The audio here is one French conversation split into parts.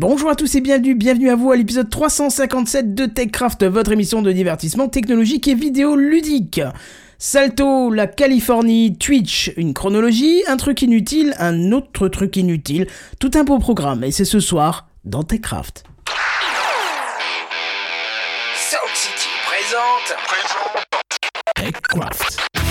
Bonjour à tous et bienvenue, bienvenue à vous à l'épisode 357 de TechCraft, votre émission de divertissement technologique et vidéo ludique. Salto, la Californie, Twitch, une chronologie, un truc inutile, un autre truc inutile, tout un beau programme, et c'est ce soir dans TechCraft. City présente. TechCraft.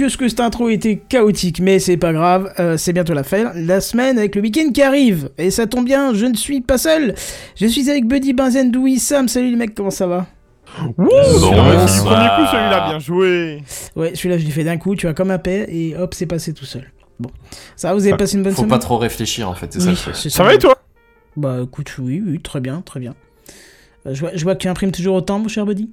Dieu, ce que cette intro était chaotique, mais c'est pas grave, euh, c'est bientôt la fin. La semaine avec le week-end qui arrive. Et ça tombe bien, je ne suis pas seul. Je suis avec Buddy, Benzen, Doui, Sam. Salut les mecs, comment ça va Ouh, Bon, c'est ça du va. premier coup celui-là, bien joué. Ouais, celui-là, je l'ai fait d'un coup, tu vois, comme un paix, et hop, c'est passé tout seul. Bon. Ça va, vous avez passé une bonne Faut semaine pas trop réfléchir en fait, c'est ça Oui, Ça va et toi? Bah écoute, oui, oui, très bien, très bien. Euh, je, vois, je vois que tu imprimes toujours autant, mon cher Buddy?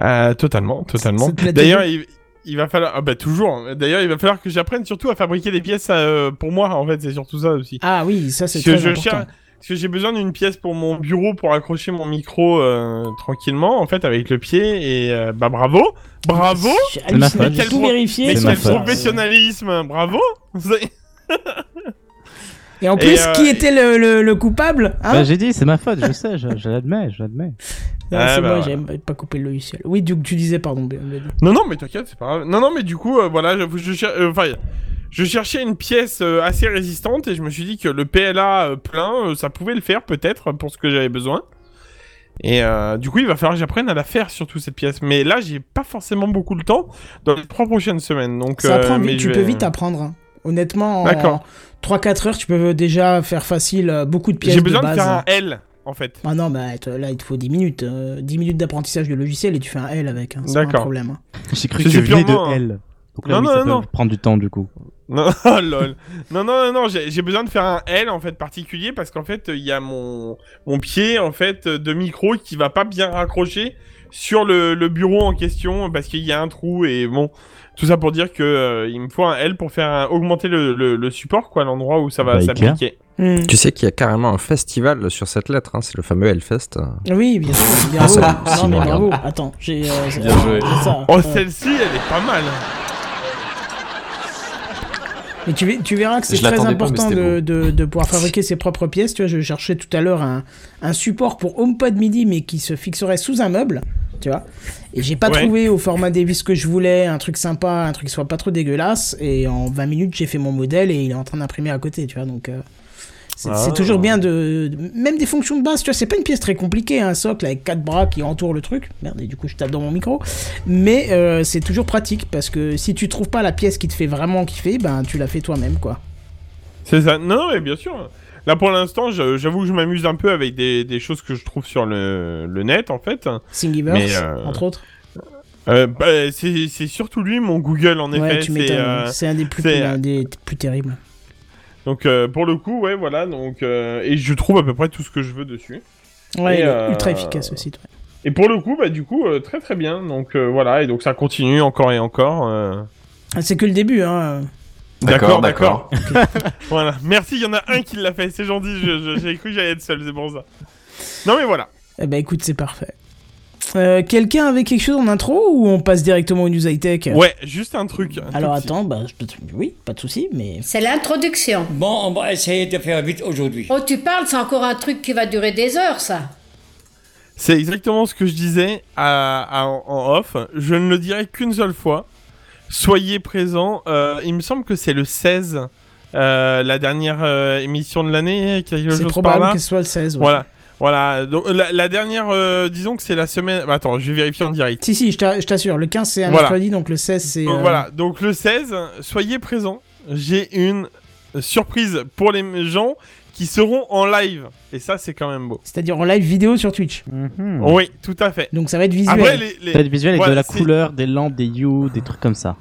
euh, Totalement, totalement. D'ailleurs, il, il va falloir... Ah bah toujours. D'ailleurs, il va falloir que j'apprenne surtout à fabriquer des pièces euh, pour moi, en fait, c'est surtout ça aussi. Ah oui, ça c'est très je important. cherche- Parce que j'ai besoin d'une pièce pour mon bureau pour accrocher mon micro euh, tranquillement, en fait, avec le pied. Et euh, bah bravo, bravo. J'ai ma halluciné, faute. j'ai Quel tout pro- vérifié. Mais quel professionnalisme, bravo. Et en plus, euh, qui était le, le- le coupable hein Bah, j'ai dit, c'est ma faute, je sais, je, je l'admets, je l'admets. Ah, c'est bah, moi, voilà. j'ai pas coupé le logiciel. Oui, du tu disais, pardon. Non, non, mais t'inquiète, c'est pas grave. Non, non, mais du coup, euh, voilà, je, je, cher- euh, enfin, je cherchais une pièce euh, assez résistante et je me suis dit que le PLA euh, plein, euh, ça pouvait le faire peut-être pour ce que j'avais besoin. Et euh, du coup, il va falloir que j'apprenne à la faire, surtout cette pièce. Mais là, j'ai pas forcément beaucoup le temps dans les trois prochaines semaines. Donc, Ça euh, apprend mais tu peux vite apprendre. Honnêtement, en D'accord. 3-4 heures, tu peux déjà faire facile euh, beaucoup de pièces J'ai besoin de faire un L, en fait. Ah non, bah là, il te faut 10 minutes. euh, 10 minutes d'apprentissage de logiciel et tu fais un L avec. Hein, c'est un problème. hein. J'ai cru C'est que tu venais de. L. Donc là, Non, oui, non, ça non, peut prendre du temps du coup. Non, oh, lol. Non, non, non, non, j'ai j'ai besoin de faire un L en fait particulier parce qu'en fait il y a mon mon pied en fait de micro qui va pas bien raccrocher sur le, le bureau en question parce qu'il y a un trou et bon tout ça pour dire que euh, il me faut un L pour faire un- augmenter le, le, le support quoi l'endroit où ça va Bah, s'appliquer. Hmm. Tu sais qu'il y a carrément un festival sur cette lettre, hein, c'est le fameux Hellfest. Oui, bien sûr. Bravo. ça, non, mais bravo. Attends, j'ai. euh, Bien joué. ça. Oh celle-ci elle est pas mal. Mais tu, ver- tu verras que c'est très pas, important de, c'était de, de pouvoir fabriquer ses propres pièces. Tu vois, je cherchais tout à l'heure un, un support pour HomePod MIDI, mais qui se fixerait sous un meuble. Tu vois Et j'ai pas Ouais. trouvé au format des vis que je voulais, un truc sympa, un truc qui soit pas trop dégueulasse. Et en 20 minutes, j'ai fait mon modèle et il est en train d'imprimer à côté, tu vois. Donc. euh, c'est Ah. toujours bien de, de- Même des fonctions de base, tu vois, c'est pas une pièce très compliquée, un socle avec quatre bras qui entourent le truc. Merde, et du coup, je tape dans mon micro. Mais euh, c'est toujours pratique parce que si tu trouves pas la pièce qui te fait vraiment kiffer, ben tu la fais toi-même, quoi. C'est ça. Non, non, mais bien sûr. Là, pour l'instant, j'avoue que je m'amuse un peu avec des, des choses que je trouve sur le, le net, en fait. Thingiverse, euh, entre autres. Euh, bah, c'est surtout lui, mon Google, en ouais, effet. c'est, euh, C'est un des plus, c'est, un des plus terribles. Donc, euh, pour le coup, ouais, voilà. Donc, euh, et je trouve à peu près tout ce que je veux dessus. Ouais, Et, il est euh, ultra efficace aussi. Et pour le coup, bah, du coup, euh, très très bien. Donc, euh, voilà. Et donc, ça continue encore et encore. euh. Ah, C'est que le début, hein. D'accord, D'accord, Voilà. Merci, il y en a un qui l'a fait. C'est gentil. je- je- J'ai cru que j'allais être seul, c'est pour ça. Non, mais voilà. Eh ben écoute, c'est parfait. Euh, Quelqu'un avait quelque chose en intro ou on passe directement aux news high-tech? Ouais, juste un truc. un Alors attends, bah, je peux- oui, pas de souci, mais C'est l'introduction. Bon, on va essayer de faire vite aujourd'hui. Oh, tu parles, c'est encore un truc qui va durer des heures, ça. C'est exactement ce que je disais à, à- en off. Je ne le dirai qu'une seule fois. Soyez présents. Euh, il me semble que c'est le 16, euh, la dernière euh, émission de l'année, c'est probable ce soit le 16. ouais. Voilà. Voilà, donc la, la dernière, euh, disons que c'est la semaine. bah, attends, je vais vérifier en direct. Si, si, je t'a- je t'assure, le 15 c'est un Voilà. mercredi, donc le 16 c'est... Euh, voilà, donc le 16, soyez présents. J'ai une surprise pour les gens qui seront en live. Et ça, c'est quand même beau. C'est-à-dire en live vidéo sur Twitch. Mhm. Oui, tout à fait. Donc ça va être visuel. Après, les, les- Peut-être visuel avec de la couleur, des lampes, des hue, des trucs comme ça.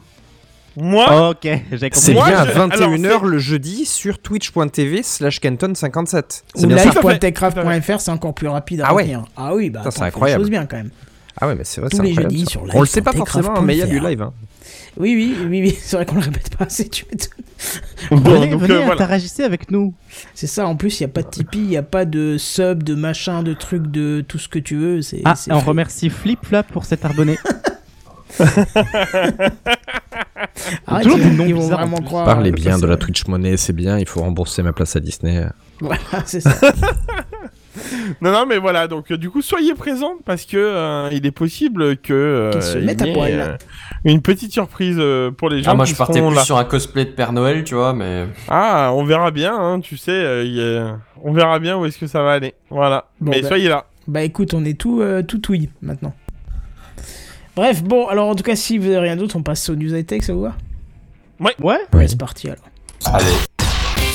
moi, ok, j'ai compris. C'est bien à je- 21h alors, c'est- le jeudi sur twitch.tv slash Kenton57. C'est Ou ça live.techcraft.fr, c'est encore plus rapide à Ah ouais. retenir. Ah oui, bah c'est incroyable. bien quand même. Ah ouais, mais c'est vrai, Tous c'est les jeudis On le sait pas forcément, mais il y a du live. Hein. Oui, oui, oui, oui, c'est vrai qu'on le répète pas assez, tu m'étonnes. Bon, venez, donc, venez euh, voilà. interagissez avec nous. C'est ça, en plus, il n'y a pas de Tipeee, il n'y a pas de sub, de machin, de trucs, de tout ce que tu veux. Ah, on remercie Flip Flap pour cet abonné. Arrête, Toujours ils, des noms ils vont bizarres, en vraiment croire. Parlez bien de la Twitch monnaie, c'est bien, il faut rembourser ma place à Disney. Voilà, c'est ça. non, non, mais voilà. Donc, euh, du coup, soyez présents parce que euh, il est possible que euh, Qu'ils se il mettent à y ait, poil. euh, une petite surprise euh, pour les gens. Ah, moi qui je partais seront plus là. sur un cosplay de Père Noël, tu vois, mais. Ah, on verra bien. Hein, tu sais, euh, il y a- on verra bien où est-ce que ça va aller. Voilà. Bon, mais bah. soyez là. Bah écoute, on est tout, euh, tout ouïe maintenant. Bref, bon, alors en tout cas, si vous avez rien d'autre, on passe aux news high-tech, ça vous va? Ouais Ouais, c'est parti alors. Allez.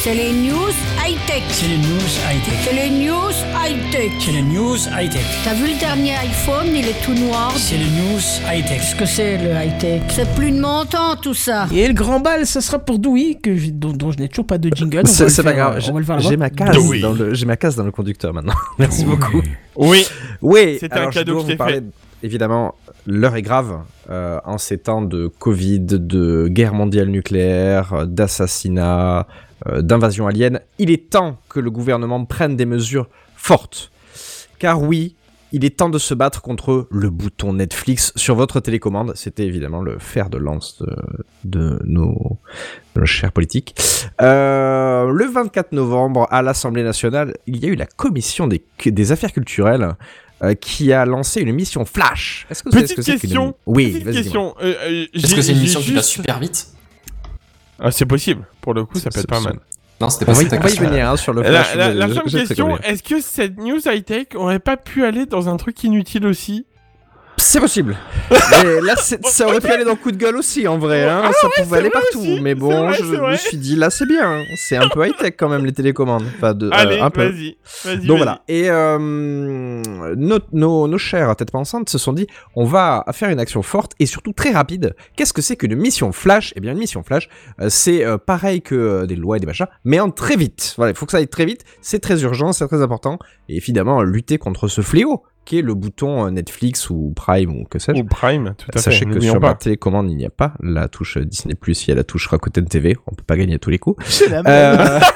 C'est les news high-tech. C'est les news high-tech. C'est les news high-tech. C'est les news high-tech. T'as vu le dernier iPhone, il est tout noir. C'est les news high-tech. Qu'est-ce que c'est le high-tech? C'est plus de montant tout ça. Et le grand bal, ça sera pour Dewey, que dont, dont je n'ai toujours pas de jingle. C'est pas faire, grave, On va le faire j'ai ma case dans le j'ai ma case dans le conducteur maintenant. Merci beaucoup. Oui. Oui, C'était un cadeau que je. Évidemment, l'heure est grave euh, en ces temps de Covid, de guerre mondiale nucléaire, d'assassinat, euh, d'invasion alien. Il est temps que le gouvernement prenne des mesures fortes. Car oui, il est temps de se battre contre le bouton Netflix sur votre télécommande. C'était évidemment le fer de lance de, de nos, de nos chers politiques. Euh, le 24 novembre, à l'Assemblée nationale, il y a eu la commission des, des affaires culturelles euh, qui a lancé une mission Flash. Est-ce que vous savez ce Petite que c'est qu'une- question. Oui, Petite question. Euh, euh, Est-ce que c'est une mission qui va super vite? Ah, c'est possible. Pour le coup, ça peut être pas mal. Non, c'était On pas va, ta on va y venir hein, sur le La, Flash. la- question, est-ce que cette news high-tech aurait pas pu aller dans un truc inutile aussi? C'est possible. Mais là, ça aurait pu aller dans coup de gueule aussi, en vrai. Hein. ça pouvait aller partout. aussi, Mais bon, vrai, je me suis dit, là, c'est bien. C'est un peu high-tech quand même, les télécommandes. Enfin, de, euh, Allez, un peu. vas-y. Donc voilà. Et euh, nos, nos, nos chers têtes pensantes se sont dit, on va faire une action forte et surtout très rapide. Qu'est-ce que c'est qu'une mission flash? Eh bien, une mission flash, euh, c'est euh, pareil que euh, des lois et des machins, mais en très vite. Voilà, il faut que ça aille très vite. C'est très urgent, c'est très important. Et évidemment, lutter contre ce fléau le bouton euh, Netflix ou Prime ou que sais-je. Ou Prime, tout à fait. Sachez que sur pas. ma télécommande, il n'y a pas la touche Disney+, il y a la touche Rakuten TV. On peut pas gagner à tous les coups. C'est la même. Euh...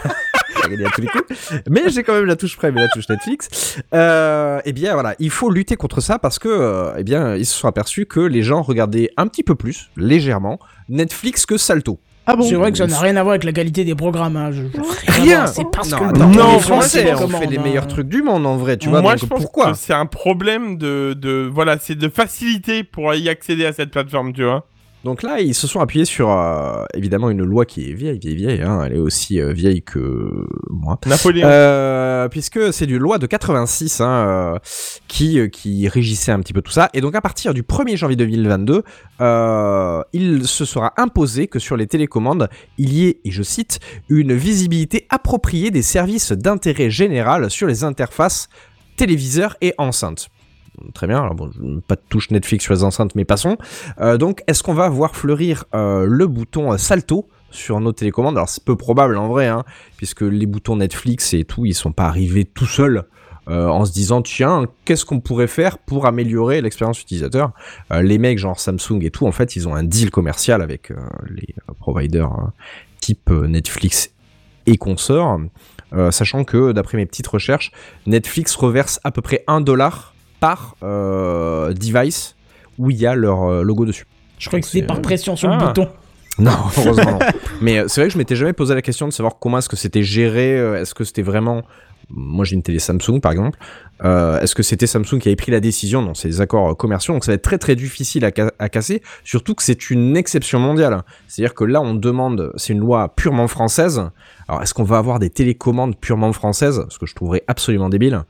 pas gagné à tous les coups. Mais j'ai quand même la touche Prime et la touche Netflix. Euh, eh bien, voilà, il faut lutter contre ça parce que, euh, eh bien, ils se sont aperçus que les gens regardaient un petit peu plus, légèrement, Netflix que Salto. Ah bon C'est vrai que ça n'a rien à voir avec la qualité des programmes. Hein. je- je- Rien. C'est parce non, que le non, la Français, on fait les hein. meilleurs trucs du monde en vrai, tu vois. Moi, donc je pense pourquoi que c'est un problème de, de voilà, c'est de facilité pour y accéder à cette plateforme, tu vois. Donc là, ils se sont appuyés sur euh, évidemment une loi qui est vieille, vieille, vieille. Hein, elle est aussi euh, vieille que moi. Napoléon. Euh, puisque c'est une loi de 86 hein, qui, qui régissait un petit peu tout ça. Et donc à partir du 1er janvier 2022, euh, il se sera imposé que sur les télécommandes, il y ait, et je cite, une visibilité appropriée des services d'intérêt général sur les interfaces téléviseurs et enceintes. Très bien, bon, pas de touche Netflix sur les enceintes, mais passons. Euh, donc, est-ce qu'on va voir fleurir euh, le bouton euh, Salto sur nos télécommandes? Alors, c'est peu probable en vrai, hein, puisque les boutons Netflix et tout, ils sont pas arrivés tout seuls. en se disant tiens qu'est-ce qu'on pourrait faire pour améliorer l'expérience utilisateur? Les mecs genre Samsung et tout en fait ils ont un deal commercial avec les providers hein, type Netflix et consorts sachant que d'après mes petites recherches Netflix reverse à peu près un dollar par euh, device où il y a leur euh, logo dessus. Je crois que c'était c'est- par pression sur Ah. le bouton. Non, heureusement non. Mais euh, c'est vrai que je m'étais jamais posé la question de savoir comment est-ce que c'était géré. Est-ce que c'était vraiment. Moi j'ai une télé Samsung par exemple. Euh, est-ce que c'était Samsung qui avait pris la décision Non, c'est des accords commerciaux, donc ça va être très très difficile à, ca- à casser. Surtout que c'est une exception mondiale. C'est-à-dire que là on demande, c'est une loi purement française. Alors est-ce qu'on va avoir des télécommandes purement françaises Ce que je trouverais absolument débile.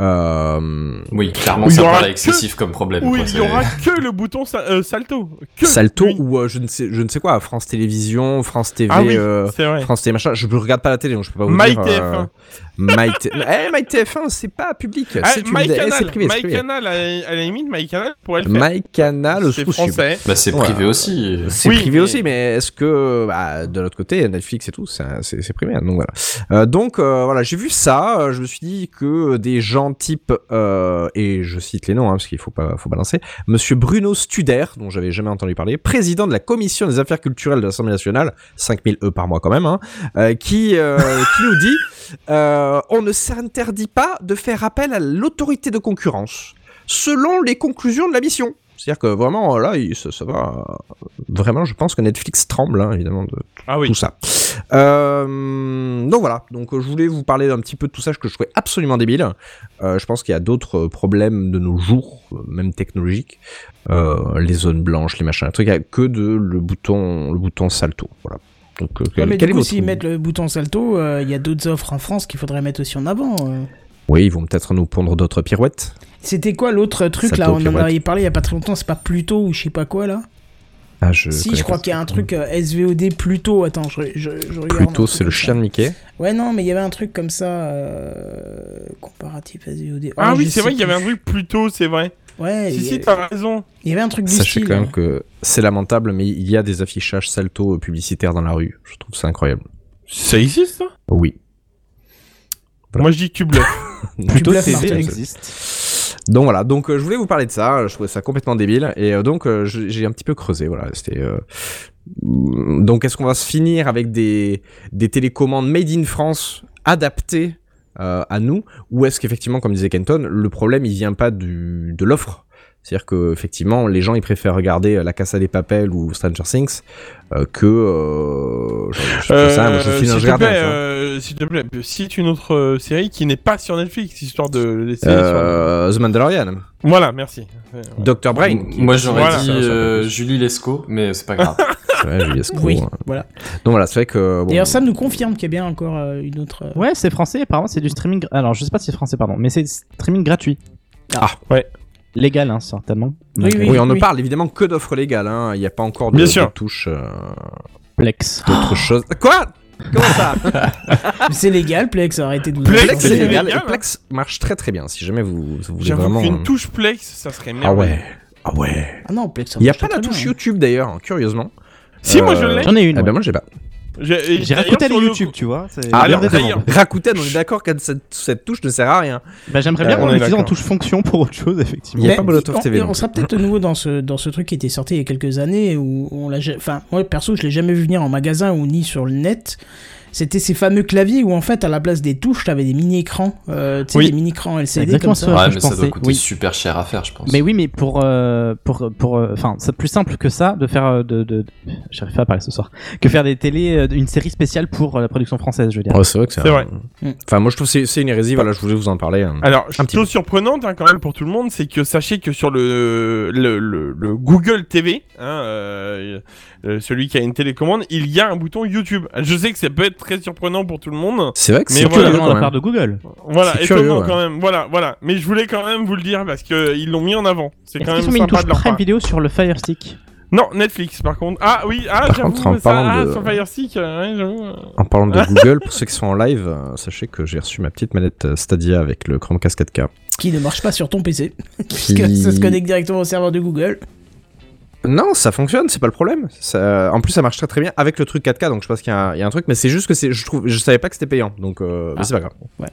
Euh, Oui, clairement, ça me paraît que- excessif comme problème. Oui, il y aura que le bouton sa- euh, salto. Que Salto ou euh, je ne sais je ne sais quoi, France Télévisions, France TV. Ah oui, euh, c'est vrai. France TV machin, je ne regarde pas la télé donc je peux pas vous My dire. TF1. MyTF1. Eh, MyTF1, c'est pas public, Ah, c'est une- privé, c'est privé. MyCanal, à, la- à la limite, MyCanal pourrait le faire. MyCanal c'est français. Bah, c'est privé aussi. C'est Oui, privé mais- aussi, mais est-ce que bah, de l'autre côté Netflix et tout, c'est privé, donc voilà. Euh, donc euh, voilà, j'ai vu ça, euh, je me suis dit que des gens type et je cite les noms hein, parce qu'il faut pas faut balancer, Monsieur Bruno Studer, dont j'avais jamais entendu parler, président de la commission des affaires culturelles de l'Assemblée nationale, 5000 E par mois quand même, hein, qui qui nous dit on ne s'interdit pas de faire appel à l'autorité de concurrence selon les conclusions de la mission. C'est-à-dire que vraiment, là, ça, ça va. Vraiment, je pense que Netflix tremble, hein, évidemment, de Ah oui. tout ça. Euh, donc voilà, donc je voulais vous parler un petit peu de tout ça que je trouvais absolument débile. Euh, je pense qu'il y a d'autres problèmes de nos jours, euh, même technologiques, euh, les zones blanches, les machins, les trucs, il y a que de le bouton, le bouton salto. Voilà. Donc, Ouais, quel, mais du coup, s'ils mettent le bouton salto, il y a d'autres offres en France qu'il faudrait mettre aussi en avant. Oui, ils vont peut-être nous pondre d'autres pirouettes. C'était quoi l'autre truc là? On en avait parlé il y a pas très longtemps, c'est pas Pluto ou je sais pas quoi là? Ah, je Si, je crois qu'il y a un truc euh, SVOD Pluto. Attends, je, je, je regarde. truc c'est le chien de Mickey. Ouais, non, mais il y avait un truc comme ça. euh, Comparatif SVOD. Ah oui, c'est vrai qu'il y avait un truc plus tôt, c'est vrai. Ouais, Si, il si, avait- t'as raison. il y avait un truc du Sachez style. quand hein. même que c'est lamentable, mais il y a des affichages salto publicitaires dans la rue. Je trouve ça incroyable. Ça existe, ça? Oui. Voilà. Moi, je dis que tu bluffes. Plutôt TV existe. Donc voilà, donc euh, je voulais vous parler de ça, je trouvais ça complètement débile, et euh, donc euh, j'ai un petit peu creusé, voilà, c'était... euh, Donc est-ce qu'on va se finir avec des, des télécommandes made in France adaptées euh, à nous, ou est-ce qu'effectivement, comme disait Kenton, le problème il vient pas du, de l'offre? C'est-à-dire que effectivement, les gens ils préfèrent regarder euh, La Casa des Papel ou Stranger Things euh, que euh, je, fais ça, moi je Euh, suis s'il te plaît, euh, s'il te plaît, cite une autre euh, série qui n'est pas sur Netflix, histoire de sur- Euh, The Mandalorian, Voilà, merci. Euh, Dr Brain. Moi, j'aurais Voilà. dit euh. Julie Lescaut, mais c'est pas grave. Ouais, Julia Scro, Oui, hein. voilà. Donc voilà, c'est vrai que bon, D'ailleurs, Sam nous confirme qu'il y a bien encore euh, une autre. euh, Ouais, c'est français, apparemment c'est du streaming. Alors je sais pas si c'est français, pardon, mais c'est streaming gratuit. Ah, ouais. Légal, hein, certainement. Oui, Oui, on ne oui. parle évidemment que d'offres légales. hein. Il n'y a pas encore de, Bien de touches, euh, Plex. d'autres choses. Quoi? Comment ça? C'est légal, Plex, arrêtez de vous Plex, Plex, c'est c'est légal, légal. Et hein. Plex marche très très bien. Si jamais vous, vous voulez J'avoue vraiment. qu'une euh, touche Plex, ça serait Ah merveilleux. ouais. Ah ouais. Ah non, Plex, ça Il n'y a marche pas la très touche bien. YouTube d'ailleurs, curieusement. Si, moi je Euh, l'ai. J'en ai une. Ah ouais. ben moi j'ai pas. J'ai Rakuten sur et YouTube, tu vois. c'est- Ah, alors. Rakuten, on est d'accord que cette, cette touche ne sert à rien. Bah, j'aimerais bien Euh, qu'on on est l'utilise en touche fonction pour autre chose, effectivement. Il y a Mais pas Molotov on, TV On non sera peut-être de nouveau dans ce, dans ce truc qui était sorti il y a quelques années où on l'a. Enfin, moi perso, je l'ai jamais vu venir en magasin ou ni sur le net. C'était ces fameux claviers où en fait, à la place des touches, t'avais des mini-écrans. Euh, tu sais, Oui. des mini-écrans LCD exactement comme ça. ça. Ouais, Ouais, je mais ça doit coûter oui. super cher à faire, je pense. Mais oui, mais pour euh, pour pour euh, enfin, c'est plus simple que ça de faire euh, de, de, de- j'arrive pas à parler ce soir, que faire des télés, une série spéciale pour la production française, je veux dire. Ouais, c'est vrai que c'est vrai. Mm. Enfin, moi je trouve que c'est- c'est une hérésie. Voilà, je voulais vous en parler. hein. Alors, Un petit chose peu. surprenante hein, quand même pour tout le monde, c'est que sachez que sur le, le, le, le Google TV, hein, celui qui a une télécommande, il y a un bouton YouTube. Je sais que ça peut être très surprenant pour tout le monde. C'est vrai que c'est voilà, de la part de Google. Voilà, étonnant curieux, ouais. quand même. Voilà, voilà. Mais je voulais quand même vous le dire parce que ils l'ont mis en avant. C'est quand même ont mis une touche de leur Prime. Vidéo sur le Fire Stick Non, Netflix par contre. Ah oui, ah j'avoue contre, en ça, parlant ah, de- sur Fire Stick, euh, ouais, j'avoue. euh. En parlant de Google, pour ceux qui sont en live, euh, sachez que j'ai reçu ma petite manette Stadia avec le Chromecast 4K. Qui ne marche pas sur ton PC. Parce Qui- que ça se connecte directement au serveur de Google. Non, ça fonctionne, c'est pas le problème. Ça- en plus, ça marche très très bien avec le truc 4K, donc je pense qu'il y, a un- il y a un truc, mais c'est juste que c'est, je trouve, je savais pas que c'était payant, donc euh, mais Ah. c'est pas grave. Ouais.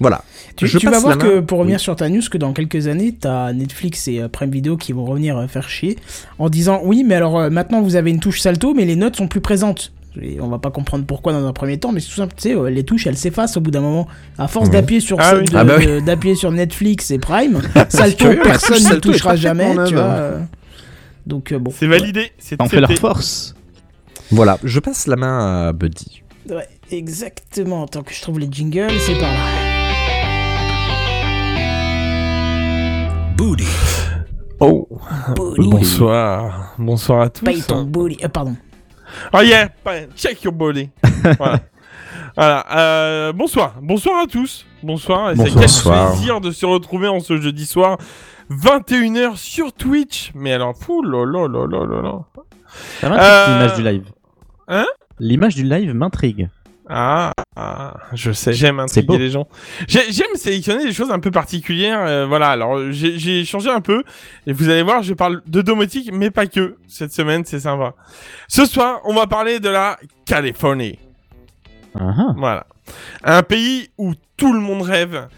Voilà. Tu, Je tu vas voir que pour revenir Oui. sur ta news, que dans quelques années, t'as Netflix et euh, Prime Video qui vont revenir euh, faire chier en disant oui, mais alors maintenant vous avez une touche salto, mais les notes sont plus présentes. Et on va pas comprendre pourquoi dans un premier temps, mais c'est tout simple. Tu sais, les touches, elles s'effacent au bout d'un moment. À force Mhm. d'appuyer sur, Ah oui. Ah bah oui. sur Netflix et Prime, Salto, personne ne touchera jamais, tu vois. Donc euh, bon. C'est validé, c'est On fait leur force. Voilà, je passe la main à Buddy. Ouais, exactement. Tant que je trouve les jingles, c'est par là. Booty. Oh, Booty. bonsoir. Bonsoir à tous. Paye ton booty. Euh, pardon. Oh yeah, check your body. voilà. Voilà, euh, bonsoir, bonsoir à tous. Bonsoir, et c'est Bonsoir. quel Bonsoir. plaisir de se retrouver en ce jeudi soir, 21h sur Twitch. Mais alors, fou, là. Ça m'intrigue Euh, l'image du live. hein? L'image du live m'intrigue. Ah, ah, je sais, j'aime intriguer les gens. J'ai- J'aime sélectionner des choses un peu particulières. euh, voilà, alors j'ai changé un peu. Et vous allez voir, je parle de domotique, mais pas que. Cette semaine, c'est sympa. Ce soir, on va parler de la Californie. Ah. Voilà. Un pays où tout le monde rêve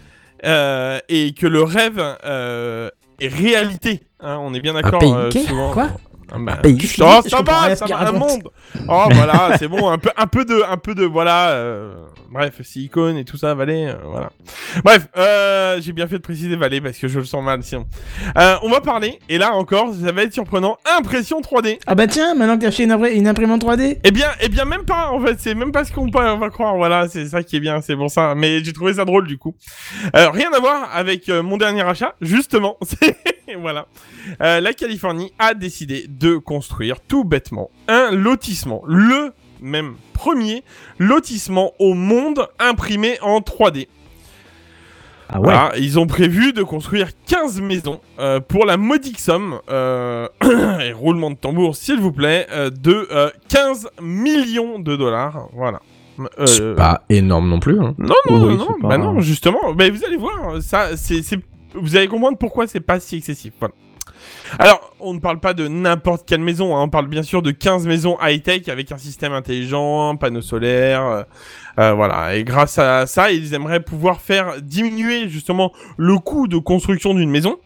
euh, et que le rêve euh, réalité. hein, on est bien d'accord. euh, souvent. Quoi? Ah bah, pays. Oh, ça va, ça va, un monde. Oh, voilà, c'est bon, un peu, un peu de, un peu de, voilà, euh, bref, silicone et tout ça, Valais, euh, voilà. Bref, euh, j'ai bien fait de préciser Valais parce que je le sens mal sinon. Euh, on va parler, et là encore, ça va être surprenant, impression 3D. Ah bah tiens, maintenant que t'as acheté une, imprimante 3D Eh bien, eh bien, même pas, en fait, c'est même pas ce qu'on peut- on va croire, voilà, c'est ça qui est bien, c'est bon ça, mais j'ai trouvé ça drôle du coup. Euh, rien à voir avec euh, mon dernier achat, justement, voilà. Euh, la Californie a décidé de construire tout bêtement un lotissement, le même premier lotissement au monde imprimé en 3D. Ah ouais. Voilà, ils ont prévu de construire 15 maisons euh, pour la modique somme, euh, et roulement de tambour s'il vous plaît, euh, de euh, 15 millions de dollars. Voilà. C'est pas énorme non plus. Hein. Non, non, Oui, non, c'est non, pas- bah non, justement. Mais vous allez voir, ça, c'est, c'est- vous allez comprendre pourquoi c'est pas si excessif. Voilà. Alors, on ne parle pas de n'importe quelle maison, hein, on parle bien sûr de 15 maisons high-tech avec un système intelligent, panneaux solaires, euh, euh, voilà. Et grâce à ça, ils aimeraient pouvoir faire diminuer justement le coût de construction d'une maison,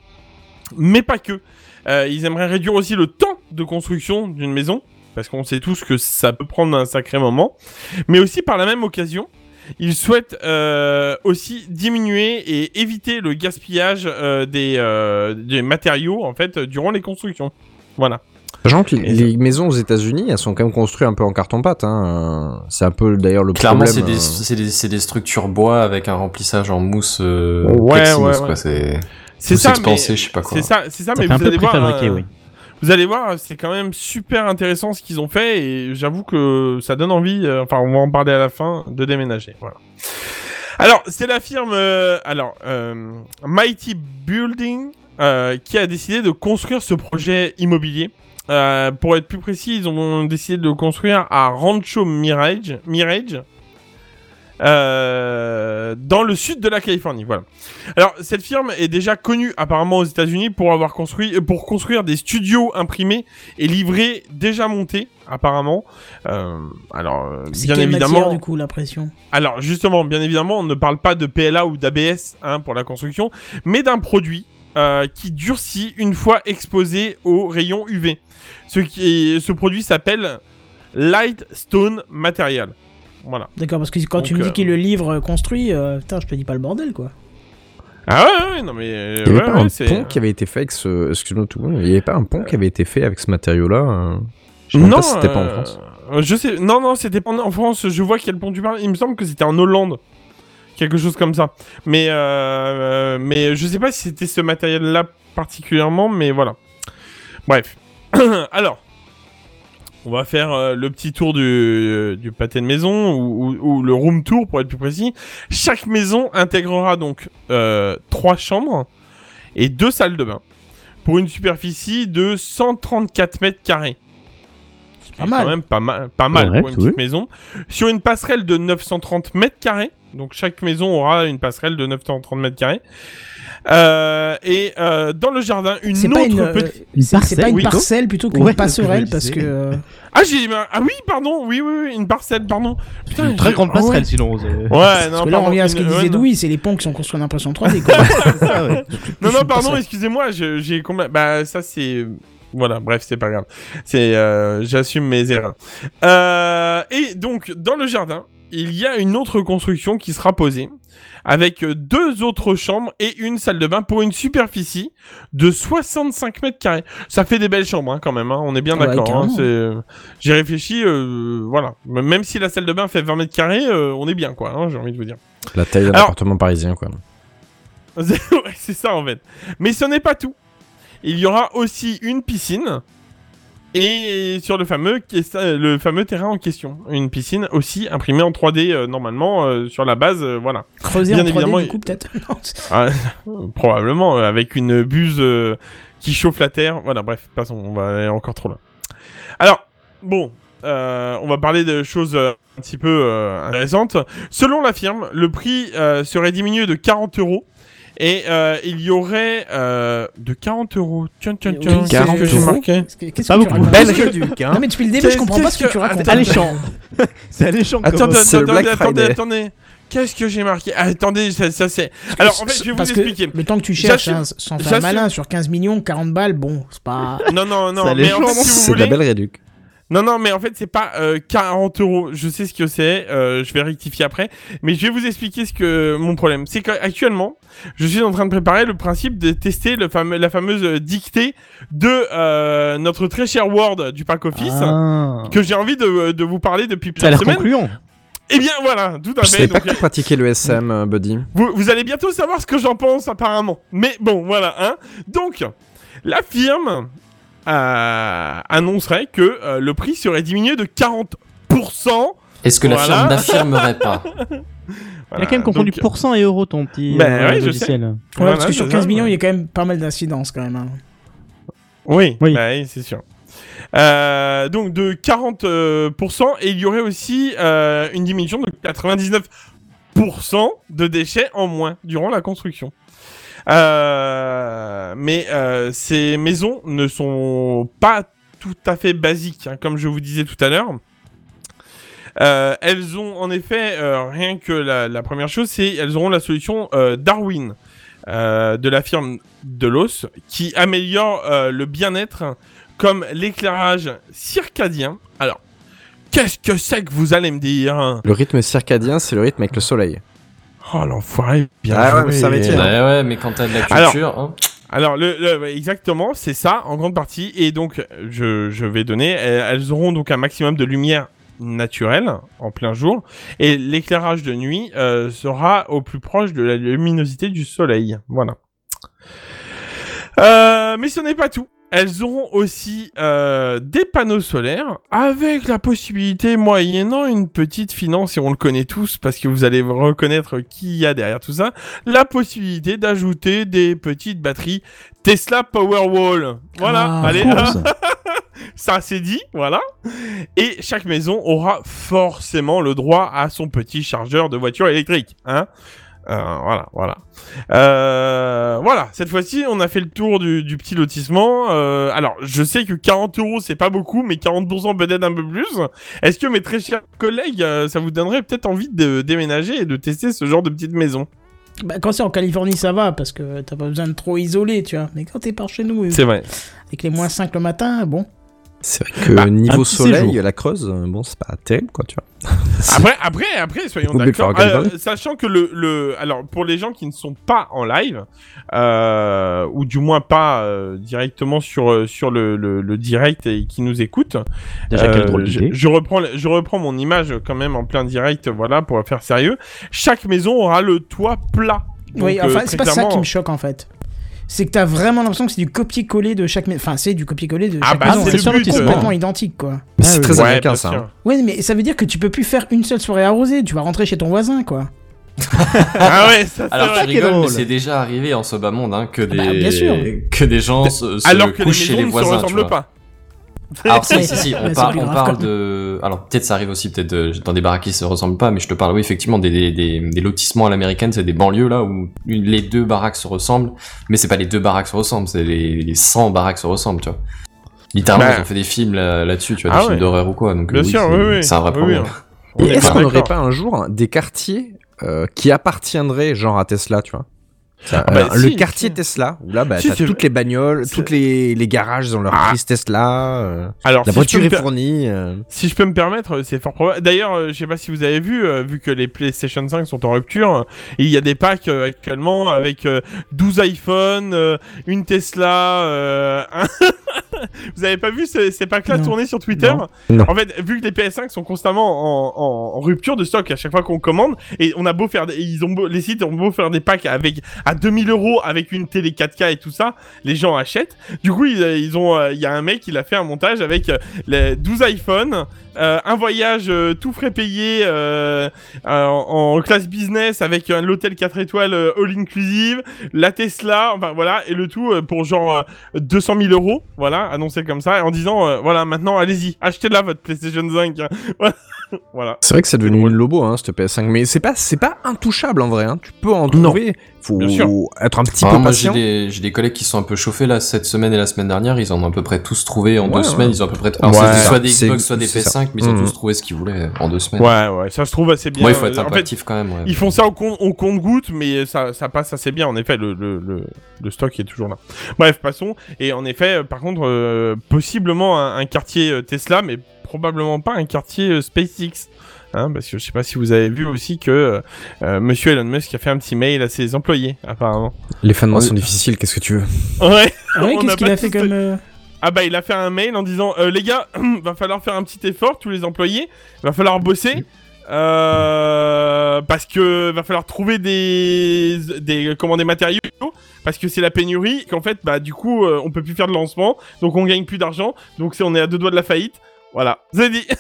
mais pas que. Euh, ils aimeraient réduire aussi le temps de construction d'une maison, parce qu'on sait tous que ça peut prendre un sacré moment, mais aussi par la même occasion, ils souhaitent euh, aussi diminuer et éviter le gaspillage euh, des, euh, des matériaux en fait durant les constructions. Voilà. Sachant que les maisons aux États-Unis, elles sont quand même construites un peu en carton-pâte. Hein. C'est un peu d'ailleurs le Clairement, c'est problème. des, euh, c'est des, c'est des structures bois avec un remplissage en mousse euh, Ouais, ouais. C'est ça, mais je sais pas quoi. c'est ça, c'est ça, Ça mais vous peu allez voir. préfabriqué, euh, oui. Vous allez voir, c'est quand même super intéressant ce qu'ils ont fait et j'avoue que ça donne envie, euh, enfin on va en parler à la fin, de déménager. Voilà. Alors, c'est la firme euh, alors euh, Mighty Building qui a décidé de construire ce projet immobilier. Pour être plus précis, ils ont décidé de le construire à Rancho Mirage, Mirage euh, dans le sud de la Californie. Voilà. Alors, cette firme est déjà connue apparemment aux États-Unis pour avoir construit, euh, pour construire des studios imprimés et livrés déjà montés, apparemment. Euh, alors, bien évidemment. matière, du coup, la pression Alors, justement, bien évidemment, on ne parle pas de PLA ou d'ABS hein, pour la construction, mais d'un produit euh, qui durcit une fois exposé aux rayons UV. Ce, qui est- ce produit s'appelle Light Stone Material. Voilà. D'accord, parce que quand tu me dis euh, qu'il le livre construit, euh, putain, je te dis pas le bordel, quoi. Ah ouais, ouais, non mais... euh, Il n'y avait ouais, pas ouais, un c'est- pont qui avait été fait avec ce. Excuse-moi tout. Il n'y avait pas un pont qui avait été fait avec ce matériau-là. Je non, pas si c'était pas en France. euh, Je sais, non, non, c'était pas en France. Je vois quel pont tu parles. Il me semble que c'était en Hollande, quelque chose comme ça. Mais, euh, mais je sais pas si c'était ce matériel-là particulièrement, mais voilà. Bref. Alors, on va faire euh, le petit tour du, du pâté de maison ou, ou- ou le room tour pour être plus précis. Chaque maison intégrera donc euh, trois chambres et deux salles de bain pour une superficie de 134 mètres carrés. C'est pas C'est mal. quand même pas mal, pas mal Correct, pour une petite oui. maison. Sur une passerelle de 930 mètres carrés. Donc chaque maison aura une passerelle de 930 mètres carrés. Euh, et euh, dans le jardin, une C'est autre pas une, euh, petite... Une c'est c'est pas une oui. parcelle plutôt qu'une Ouais, que passerelle parce que. euh, Ah, j'ai... Ah oui, pardon, oui, oui, oui, une parcelle, pardon. Putain, Une très grande ah ouais. passerelle, sinon. c'est- Ouais, Parce non, que là, on revient à ce que disait ouais. Douy, c'est les ponts qui sont construits en impression 3D. Quoi. Ouais. Non, non, pardon, excusez-moi, je- j'ai combien... Bah, ça, c'est... Voilà, bref, c'est pas grave. C'est, euh, j'assume mes erreurs. Euh, et donc, dans le jardin, il y a une autre construction qui sera posée avec deux autres chambres et une salle de bain pour une superficie de 65 mètres carrés. Ça fait des belles chambres hein, quand même, hein, on est bien Ouais, d'accord. hein, J'ai réfléchi, euh, voilà. Même si la salle de bain fait 20 mètres carrés, euh, on est bien quoi, j'ai envie de vous dire. La taille d'un Alors- appartement parisien, quoi. ouais, c'est ça en fait. Mais ce n'est pas tout. Il y aura aussi une piscine et sur le fameux le fameux terrain en question, une piscine aussi imprimée en 3D euh, normalement euh, sur la base, euh, voilà. Creuser Bien en 3D, évidemment, du coup, peut-être Ah, probablement euh, avec une buse euh, qui chauffe la terre. Voilà, bref, passons, on va aller encore trop loin. Alors, bon, euh, on va parler de choses euh, un petit peu euh, intéressantes. Selon la firme, le prix euh, serait diminué de 40 euros. Et euh, il y aurait euh, de 40 euros. Tiens, tiens, tiens. Oui, qu'est-ce 40 que j'ai euros. marqué Qu'est-ce que- qu'est-ce Pas que tu beaucoup. racontes Belle Parce que- réduc, hein. Non, mais depuis le début, je comprends pas ce que tu racontes. Alléchant. C'est alléchant. C'est le attendez, attendez, Friday. attendez. Qu'est-ce que j'ai marqué? Ah, Attendez, ça, ça c'est. Alors, en fait, je vais vous Parce expliquer. le temps que tu cherches, hein, sans faire malin, sur 15 millions, 40 balles, bon, c'est pas... Non, non, non. Mais en fait, si C'est de la belle réduc. Non, non, mais en fait, c'est pas euh, 40 euros. Je sais ce que c'est. euh, je vais rectifier après. Mais je vais vous expliquer ce que mon problème. C'est qu'actuellement, je suis en train de préparer le principe de tester le fameux, la fameuse dictée de euh, notre très cher Word du pack office. Ah. Que j'ai envie de, de vous parler depuis Ça a plusieurs l'air semaines. concluant. Eh bien, voilà, tout à Je fait. savais pas Donc, que tu pratiquais le SM, euh, Buddy. vous, vous allez bientôt savoir ce que j'en pense, apparemment. Mais bon, voilà, hein. Donc, la firme annoncerait que euh, le prix serait diminué de 40%. Est-ce que la Voilà. firme n'affirmerait pas Il a quand même confondu donc, pourcent et euro, ton petit Ben euh, ouais, je logiciel. Ouais, Voilà, parce que sur c'est 15 ça, millions, ouais. il y a quand même pas mal d'incidences, quand même. hein. Oui, Oui. bah oui, c'est sûr. Euh, donc de 40%, euh, pourcent, et il y aurait aussi euh, une diminution de 99% de déchets en moins durant la construction. Euh, mais euh, ces maisons ne sont pas tout à fait basiques, hein, comme je vous disais tout à l'heure. Euh, elles ont en effet rien que la, première chose, c'est elles auront la solution Darwin de la firme Delos qui améliore le bien-être comme l'éclairage circadien. Alors, qu'est-ce que c'est que vous allez me dire hein? Le rythme circadien, c'est le rythme avec le soleil. Oh l'enfoiré, bien Ah ouais, joué. mais c'est un métier, Ouais, hein. ouais, mais quand t'as de la Alors- culture, hein, Alors, le, le- exactement, c'est ça, en grande partie. Et donc, je, je vais donner, elles, elles auront donc un maximum de lumière naturelle en plein jour. Et l'éclairage de nuit euh, sera au plus proche de la luminosité du soleil. Voilà. Euh, mais ce n'est pas tout. Elles auront aussi euh, des panneaux solaires avec la possibilité, moyennant une petite finance, et on le connaît tous parce que vous allez reconnaître qui y a derrière tout ça, la possibilité d'ajouter des petites batteries Tesla Powerwall. Voilà, Ah, allez, ça c'est dit, voilà. Et chaque maison aura forcément le droit à son petit chargeur de voiture électrique, hein. Euh, voilà, voilà. Euh, voilà, cette fois-ci, on a fait le tour du, du petit lotissement. Euh, alors, je sais que 40 euros, c'est pas beaucoup, mais 40% peut-être un peu plus. Est-ce que mes très chers collègues, ça vous donnerait peut-être envie de déménager et de tester ce genre de petite maison Bah, quand c'est en Californie, ça va, parce que t'as pas besoin de trop isoler, tu vois. Mais quand t'es par chez nous, C'est vrai. avec les moins 5 le matin, bon. C'est vrai que Bah, niveau soleil, séjour. la Creuse, euh, bon, c'est pas terrible, quoi, tu vois. Après, après, après, soyons d'accord. Euh, sachant que le, le, alors pour les gens qui ne sont pas en live, euh, ou du moins pas euh, directement sur euh, sur le, le, le direct et qui nous écoutent, Déjà, quelle euh, drôle je, je reprends, je reprends mon image quand même en plein direct, voilà, pour faire sérieux. Chaque maison aura le toit plat. oui, Donc, euh, enfin, c'est pas ça qui me choque, en fait. C'est que t'as vraiment l'impression que c'est du copier-coller de chaque maison. Enfin, c'est du copier-coller de Ah chaque bah, maison. c'est euh. complètement identique, quoi. Mais c'est Ah, très Ouais, américain, ça. hein. Ouais, mais ça veut dire que tu peux plus faire une seule soirée arrosée. Tu vas rentrer chez ton voisin, quoi. ah ouais, ça c'est Alors tu rigoles, mais c'est déjà arrivé en ce bas monde hein, que des bah, bien sûr. que des gens se, se Alors que les couchent chez les ne se voisins. tu ressemblent vois. pas. Alors si, si, si, on, par- parle de... Alors peut-être ça arrive aussi peut-être euh, dans des baraques qui se ressemblent pas, mais je te parle oui effectivement des, des, des, des lotissements à l'américaine, c'est des banlieues là où une- les deux baraques se ressemblent, mais c'est pas les deux baraques se ressemblent, c'est les, les 100 baraques se ressemblent, tu vois. Littéralement, Bah. ils ont fait des films là- là-dessus, tu vois, Ah des films d'horreur ou quoi, donc Bien sûr, c'est- oui, oui. c'est un vrai Oui, problème. oui. Et est-ce qu'on n'aurait pas un jour des quartiers euh, qui appartiendraient genre à Tesla, tu vois? Ça, Ah bah, euh, le quartier si. Tesla, où là, bah, Si, t'as c'est- toutes les bagnoles, toutes les, les garages, ils ont leur Ah. prise Tesla, euh, Alors, la si voiture je peux est fournie. euh. Si je peux me permettre, c'est fort probable. D'ailleurs, euh, je sais pas si vous avez vu, euh, vu que les PlayStation 5 sont en rupture, euh, il y a des packs euh, actuellement avec euh, 12 iPhones, euh, une Tesla. euh, un- vous avez pas vu ces, ces packs-là tourner sur Twitter? Non. Non. En fait, vu que les PS5 sont constamment en, en- en rupture de stock à chaque fois qu'on commande, et on a beau faire, des, ils ont beau- les sites ont beau faire des packs avec à 2000 euros avec une télé 4K et tout ça, les gens achètent. Du coup, ils, euh, ils ont, euh, il y a un mec, il a fait un montage avec euh, les 12 iPhones, un voyage tout frais payé en, en classe business avec l'hôtel 4 étoiles all inclusive, la Tesla, enfin voilà, et le tout pour genre euh, 200 000 euros, voilà, annoncé comme ça, et en disant voilà, maintenant allez-y, achetez-la votre PlayStation 5. hein. voilà. C'est vrai que c'est devenu une lobo, hein, cette PS5, mais c'est pas, c'est pas intouchable en vrai. Hein. Tu peux en trouver. Faut Bien sûr. être un petit Ah, peu moi patient. j'ai des collègues qui sont un peu chauffés là cette semaine et la semaine dernière, ils en ont à peu près tous trouvé en Ouais, deux ouais. semaines, ils ont à peu près alors, Ouais, soit des Xbox soit des c'est ça. PS5, mais ils ont Mhm. tous trouvé ce qu'ils voulaient en deux semaines. Ouais, ouais, ça se trouve assez bien. Moi il faut être un peu actif quand même. Ouais. Ils font ça au compte, au compte goutte, mais ça, ça passe assez bien. En effet, le, le, le, le stock est toujours là. Bref, passons. Et en effet, euh, par contre, euh, possiblement un, un quartier euh, Tesla, mais probablement pas un quartier euh, SpaceX. Hein, parce que je sais pas si vous avez vu aussi que euh, euh, Monsieur Elon Musk a fait un petit mail à ses employés, apparemment. Les fins de mois sont difficiles, qu'est-ce que tu veux? Ouais. Ah ouais, On qu'est-ce a qu'il pas a fait tous- comme. euh, Ah bah il a fait un mail en disant euh, les gars, va falloir faire un petit effort tous les employés, va falloir bosser euh, parce que va falloir trouver des des comment des matériaux parce que c'est la pénurie qu'en fait bah du coup euh, on peut plus faire de lancement donc on gagne plus d'argent donc c'est on est à deux doigts de la faillite. Voilà, c'est dit.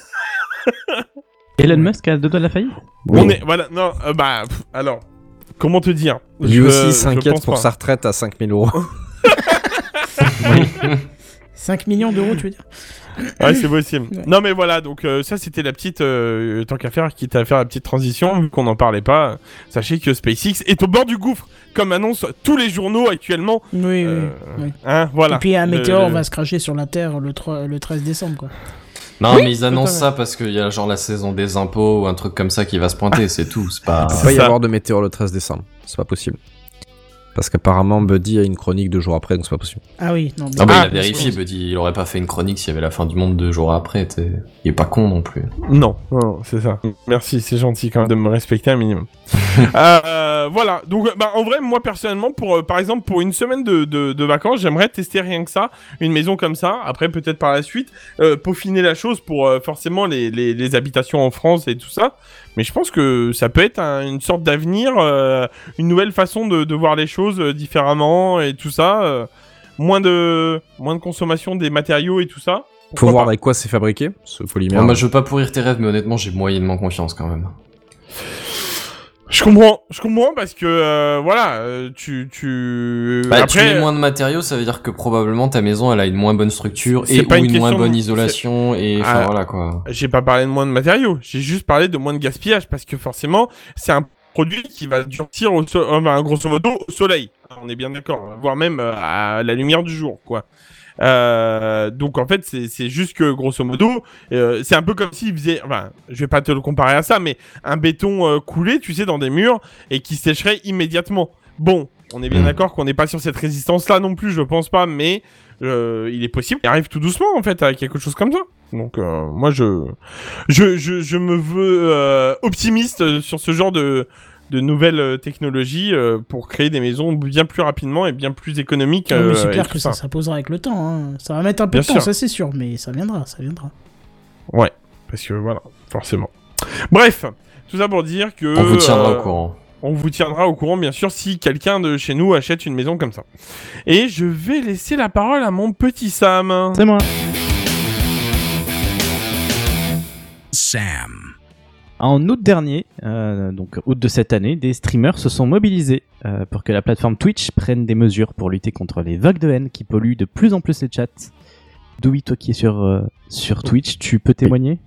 Elon Musk a deux doigts de la faillite On est voilà non euh, bah pff, alors comment te dire? Lui Je- aussi s'inquiète pour pas. sa retraite à 5000 euros. 5 millions d'euros, tu veux dire? Ouais, c'est possible. Ouais. Non, mais voilà, donc euh, ça, c'était la petite, euh, tant qu'à faire, quitte à faire la petite transition, vu qu'on n'en parlait pas, euh, sachez que SpaceX est au bord du gouffre, comme annoncent tous les journaux actuellement. Oui, Euh, oui. oui. Hein, voilà. Et puis un météore le- va se cracher sur la Terre le, 3 le 13 décembre, quoi. Non mais ils annoncent ça parce qu'il y a genre la saison des impôts ou un truc comme ça qui va se pointer, c'est tout. C'est pas. Il va y avoir de météore le 13 décembre. C'est pas possible. Parce qu'apparemment, Buddy a une chronique deux jours après, donc c'est pas possible. Ah oui, non. Ah bah Ah, il a vérifié, Buddy, il aurait pas fait une chronique s'il y avait la fin du monde deux jours après. t'es- Il est pas con non plus. Non, non, c'est ça. Merci, c'est gentil quand même de me respecter un minimum. Euh, voilà, donc bah, en vrai, moi personnellement, pour euh, par exemple pour une semaine de, de, de vacances, j'aimerais tester rien que ça, une maison comme ça. Après, peut-être par la suite, euh, peaufiner la chose pour euh, forcément les, les, les habitations en France et tout ça. Mais je pense que ça peut être un- une sorte d'avenir, euh, une nouvelle façon de, de voir les choses euh, différemment et tout ça. euh, moins de moins de consommation des matériaux et tout ça. Faut Pourquoi voir pas avec quoi c'est fabriqué, ce polymère. Moi je veux pas pourrir tes rêves, mais honnêtement j'ai moyennement confiance quand même. Je comprends, je comprends parce que euh, voilà, tu tu Bah, tu mets moins de matériaux, ça veut dire que probablement ta maison elle a une moins bonne structure et pas ou une une, moins de- bonne isolation et enfin Ah. voilà quoi. j'ai pas parlé de moins de matériaux, j'ai juste parlé de moins de gaspillage parce que forcément, c'est un produit qui va durcir au so- euh, ben, grosso modo au soleil. On est bien d'accord, voire même euh, à la lumière du jour, quoi. Euh, donc en fait c'est c'est juste que grosso modo euh, c'est un peu comme s'il faisait enfin je vais pas te le comparer à ça mais un béton euh, coulé tu sais dans des murs et qui sécherait immédiatement bon on est bien Mm. d'accord qu'on n'est pas sur cette résistance là non plus je pense pas mais euh, il est possible qu'il arrive tout doucement en fait à quelque chose comme ça donc euh, moi je je, je je me veux euh, optimiste sur ce genre de de nouvelles technologies euh, pour créer des maisons bien plus rapidement et bien plus économiques. Ah, mais euh, c'est clair que ça s'imposera avec le temps. hein. Ça va mettre un peu Bien de temps, sûr. ça c'est sûr, mais ça viendra, ça viendra. Ouais, parce que voilà, forcément. Bref, tout ça pour dire que On vous tiendra euh, au courant. On vous tiendra au courant, bien sûr, si quelqu'un de chez nous achète une maison comme ça. Et je vais laisser la parole à mon petit Sam. C'est moi. Sam. En août dernier, euh, donc août de cette année, des streamers se sont mobilisés euh, pour que la plateforme Twitch prenne des mesures pour lutter contre les vagues de haine qui polluent de plus en plus les chats. Doui, toi qui es sur, euh, sur Twitch, tu peux témoigner?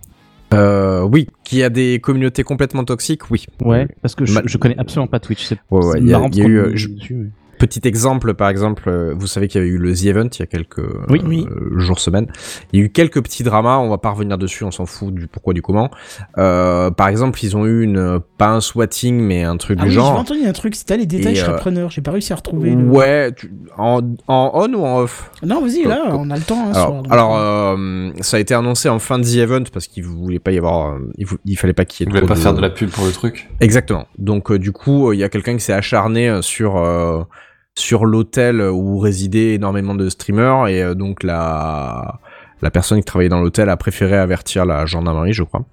Euh, oui, qu'il y a des communautés complètement toxiques, oui. Ouais, parce que je, Ma- je connais absolument pas Twitch. C'est Ouais, ouais, y a- marrant y a parce eu, qu'on est je- dessus, mais- Petit exemple, par exemple, euh, vous savez qu'il y avait eu le The Event il y a quelques Oui. euh, Oui. jours, semaines. Il y a eu quelques petits dramas, on va pas revenir dessus, on s'en fout du pourquoi, du comment. Euh, par exemple, ils ont eu une, pas un swatting, mais un truc Ah du oui, j'ai genre. entendu un truc, c'était les détails, Et, je serais euh, preneur. J'ai pas réussi à retrouver. le- Ouais, tu- en, en on ou en off? Non, vas-y, là, on a le temps. hein, Alors, soir, donc, alors euh, ça a été annoncé en fin de The Event parce qu'il voulait pas y avoir, il, vou- il fallait pas qu'il y ait trop pas faire de la pub pour le truc. Exactement. Donc euh, du coup, euh, il y a quelqu'un qui s'est acharné sur euh, sur l'hôtel où résidaient énormément de streamers et euh, donc la personne qui travaillait dans l'hôtel a préféré avertir la gendarmerie, je crois.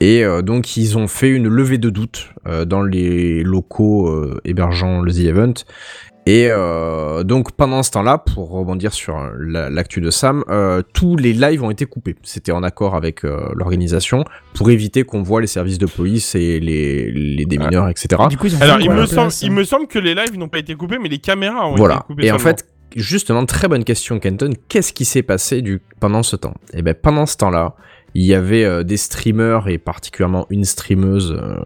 Et euh, donc ils ont fait une levée de doute euh, dans les locaux hébergeant le The Event. Et euh, donc pendant ce temps-là, pour rebondir sur euh, la- l'actu de Sam, euh, tous les lives ont été coupés. C'était en accord avec euh, l'organisation pour éviter qu'on voit les services de police et les, les démineurs, etc. du coup, ils ont Alors, il me, semble, place, il me semble que les lives n'ont pas été coupés, mais les caméras ont été Voilà. coupées. Et en fait, justement, très bonne question, Kenton. Qu'est-ce qui s'est passé du... pendant ce temps? Eh ben, pendant ce temps-là, il y avait euh, des streamers et particulièrement une streameuse euh,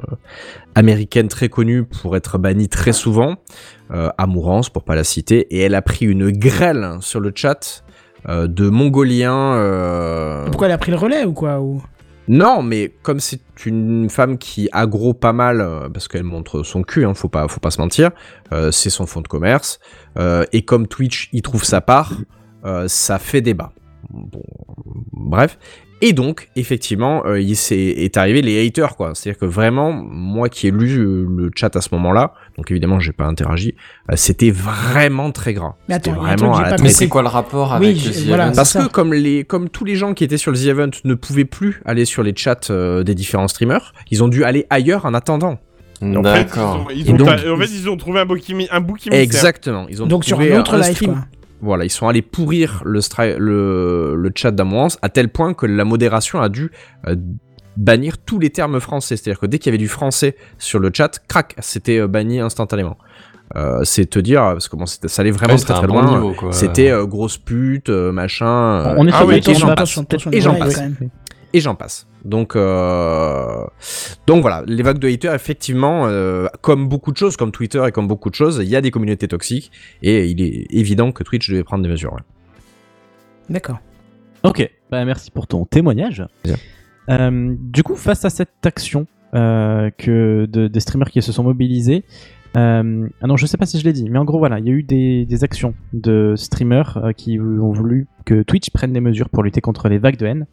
américaine très connue pour être bannie très souvent, euh, Amourance pour pas la citer, et elle a pris une grêle sur le chat de Mongoliens. Pourquoi elle a pris le relais ou quoi ou... non, mais comme c'est une femme qui aggro pas mal, parce qu'elle montre son cul, hein, faut pas, faut pas se mentir, euh, c'est son fonds de commerce, euh, et comme Twitch y trouve sa part, euh, ça fait débat. Bon, bref. Et donc, effectivement, euh, il s'est est arrivé les haters, quoi. C'est-à-dire que vraiment, moi qui ai lu euh, le chat à ce moment-là, donc évidemment, j'ai pas interagi, euh, c'était vraiment très gras. Mais attends, C'était un truc à la. Mais c'est quoi le rapport Oui, avec je- le The voilà, Event Parce que comme les comme tous les gens qui étaient sur le The Event ne pouvaient plus aller sur les chats euh, des différents streamers, ils ont dû aller ailleurs en attendant. En fait, D'accord. ils ont, ils Et ont donc- en fait, ils ont trouvé un bouc, un. Exactement. Ils ont Donc sur un autre live, stream- quoi. Voilà, ils sont allés pourrir le, stri- le, le chat d'Amourance à tel point que la modération a dû euh, bannir tous les termes français. C'est-à-dire que dès qu'il y avait du français sur le chat, crac, c'était euh, banni instantanément. Euh, c'est te dire, parce que bon, ça allait vraiment Ouais, très c'était très bon loin. C'était euh, grosse pute, euh, machin. On est ah sur oui, des et j'en de- passe. Et j'en passe. Et j'en passe. Donc, euh... donc voilà, les vagues de haters, effectivement, euh, comme beaucoup de choses, comme Twitter et comme beaucoup de choses, il y a des communautés toxiques et il est évident que Twitch devait prendre des mesures. ouais. D'accord. Ok, bah, merci pour ton témoignage. Euh, du coup, face à cette action euh, que de, des streamers qui se sont mobilisés, euh, ah non, je sais pas si je l'ai dit, mais en gros, voilà, il y a eu des, des actions de streamers euh, qui ont voulu que Twitch prenne des mesures pour lutter contre les vagues de haine.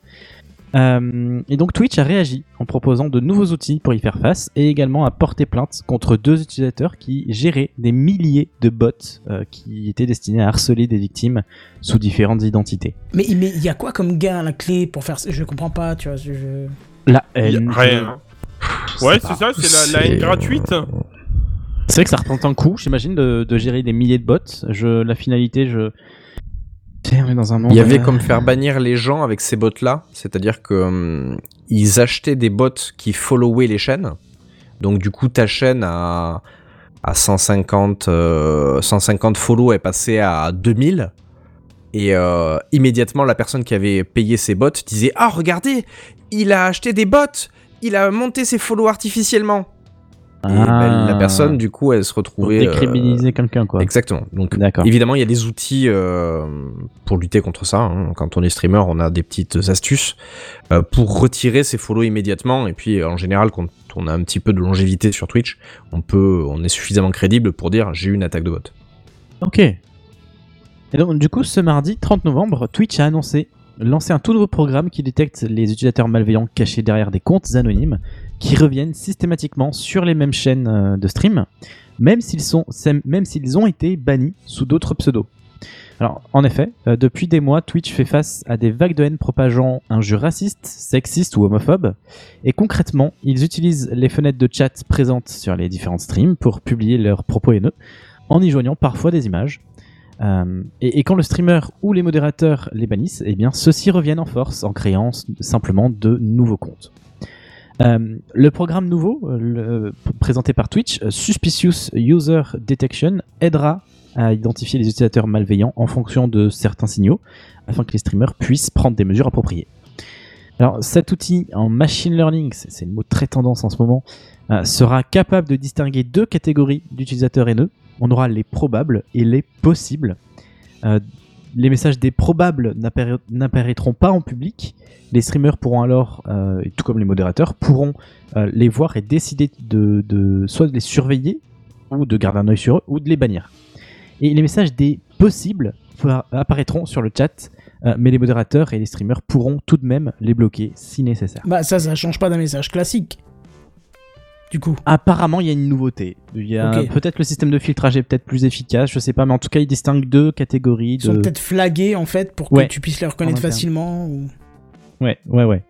Euh, et donc Twitch a réagi en proposant de nouveaux outils pour y faire face et également a porté plainte contre deux utilisateurs qui géraient des milliers de bots euh, qui étaient destinés à harceler des victimes sous différentes identités. Mais mais il y a quoi comme gain à la clé pour faire ça Je comprends pas, tu vois. je- je- La Il y a haine. rien. Ouais, c'est ça, c'est la, la haine gratuite. C'est vrai que ça représente un coût, j'imagine, de, de gérer des milliers de bots. Je, la finalité, je. Dans un monde. Il y avait euh, comme faire bannir les gens avec ces bots-là, c'est-à-dire que hum, ils achetaient des bots qui followaient les chaînes. Donc du coup, ta chaîne à, à 150, euh, 150 follow est passée à 2000. Et euh, immédiatement, la personne qui avait payé ses bots disait Ah, regardez, il a acheté des bots, il a monté ses follow artificiellement. Et ben, la Ah. personne, du coup, elle se Pour retrouvait. euh, décriminaliser quelqu'un, quoi. Exactement. Donc, évidemment, il y a des outils euh, pour lutter contre ça. hein. Quand on est streamer, on a des petites astuces euh, pour retirer ses follow immédiatement. Et puis, en général, quand on a un petit peu de longévité sur Twitch, on peut, on est suffisamment crédible pour dire j'ai eu une attaque de bot. Ok. Et donc, du coup, ce mardi 30 novembre, Twitch a annoncé lancer un tout nouveau programme qui détecte les utilisateurs malveillants cachés derrière des comptes anonymes qui reviennent systématiquement sur les mêmes chaînes euh, de stream, même s'ils ont été bannis sous d'autres pseudos. Alors, en effet, euh, depuis des mois, Twitch fait face à des vagues de haine propageant injures racistes, sexistes ou homophobes, et concrètement, ils utilisent les fenêtres de chat présentes sur les différents streams pour publier leurs propos haineux, en y joignant parfois des images. Euh, et, quand le streamer ou les modérateurs les bannissent, eh bien ceux-ci reviennent en force en créant simplement de nouveaux comptes. Euh, le programme nouveau, euh, présenté par Twitch, euh, Suspicious User Detection, aidera à identifier les utilisateurs malveillants en fonction de certains signaux, afin que les streamers puissent prendre des mesures appropriées. Alors cet outil en machine learning, c'est le mot très tendance en ce moment, sera capable de distinguer deux catégories d'utilisateurs haineux. On aura les probables et les possibles. Les messages des probables n'appara- n'apparaîtront pas en public. Les streamers pourront alors, euh, tout comme les modérateurs, pourront euh, les voir et décider de, soit de les surveiller ou de garder un œil sur eux ou de les bannir. Et les messages des possibles apparaîtront sur le chat, euh, mais les modérateurs et les streamers pourront tout de même les bloquer si nécessaire. Bah ça, ça change pas d'un message classique. Du coup. Apparemment, il y a une nouveauté. Il y a peut-être le système de filtrage est peut-être plus efficace, je sais pas, mais en tout cas, il distingue deux catégories Ils sont peut-être flagués en fait pour que Ouais. tu puisses les reconnaître facilement. ou- Ouais, ouais, ouais.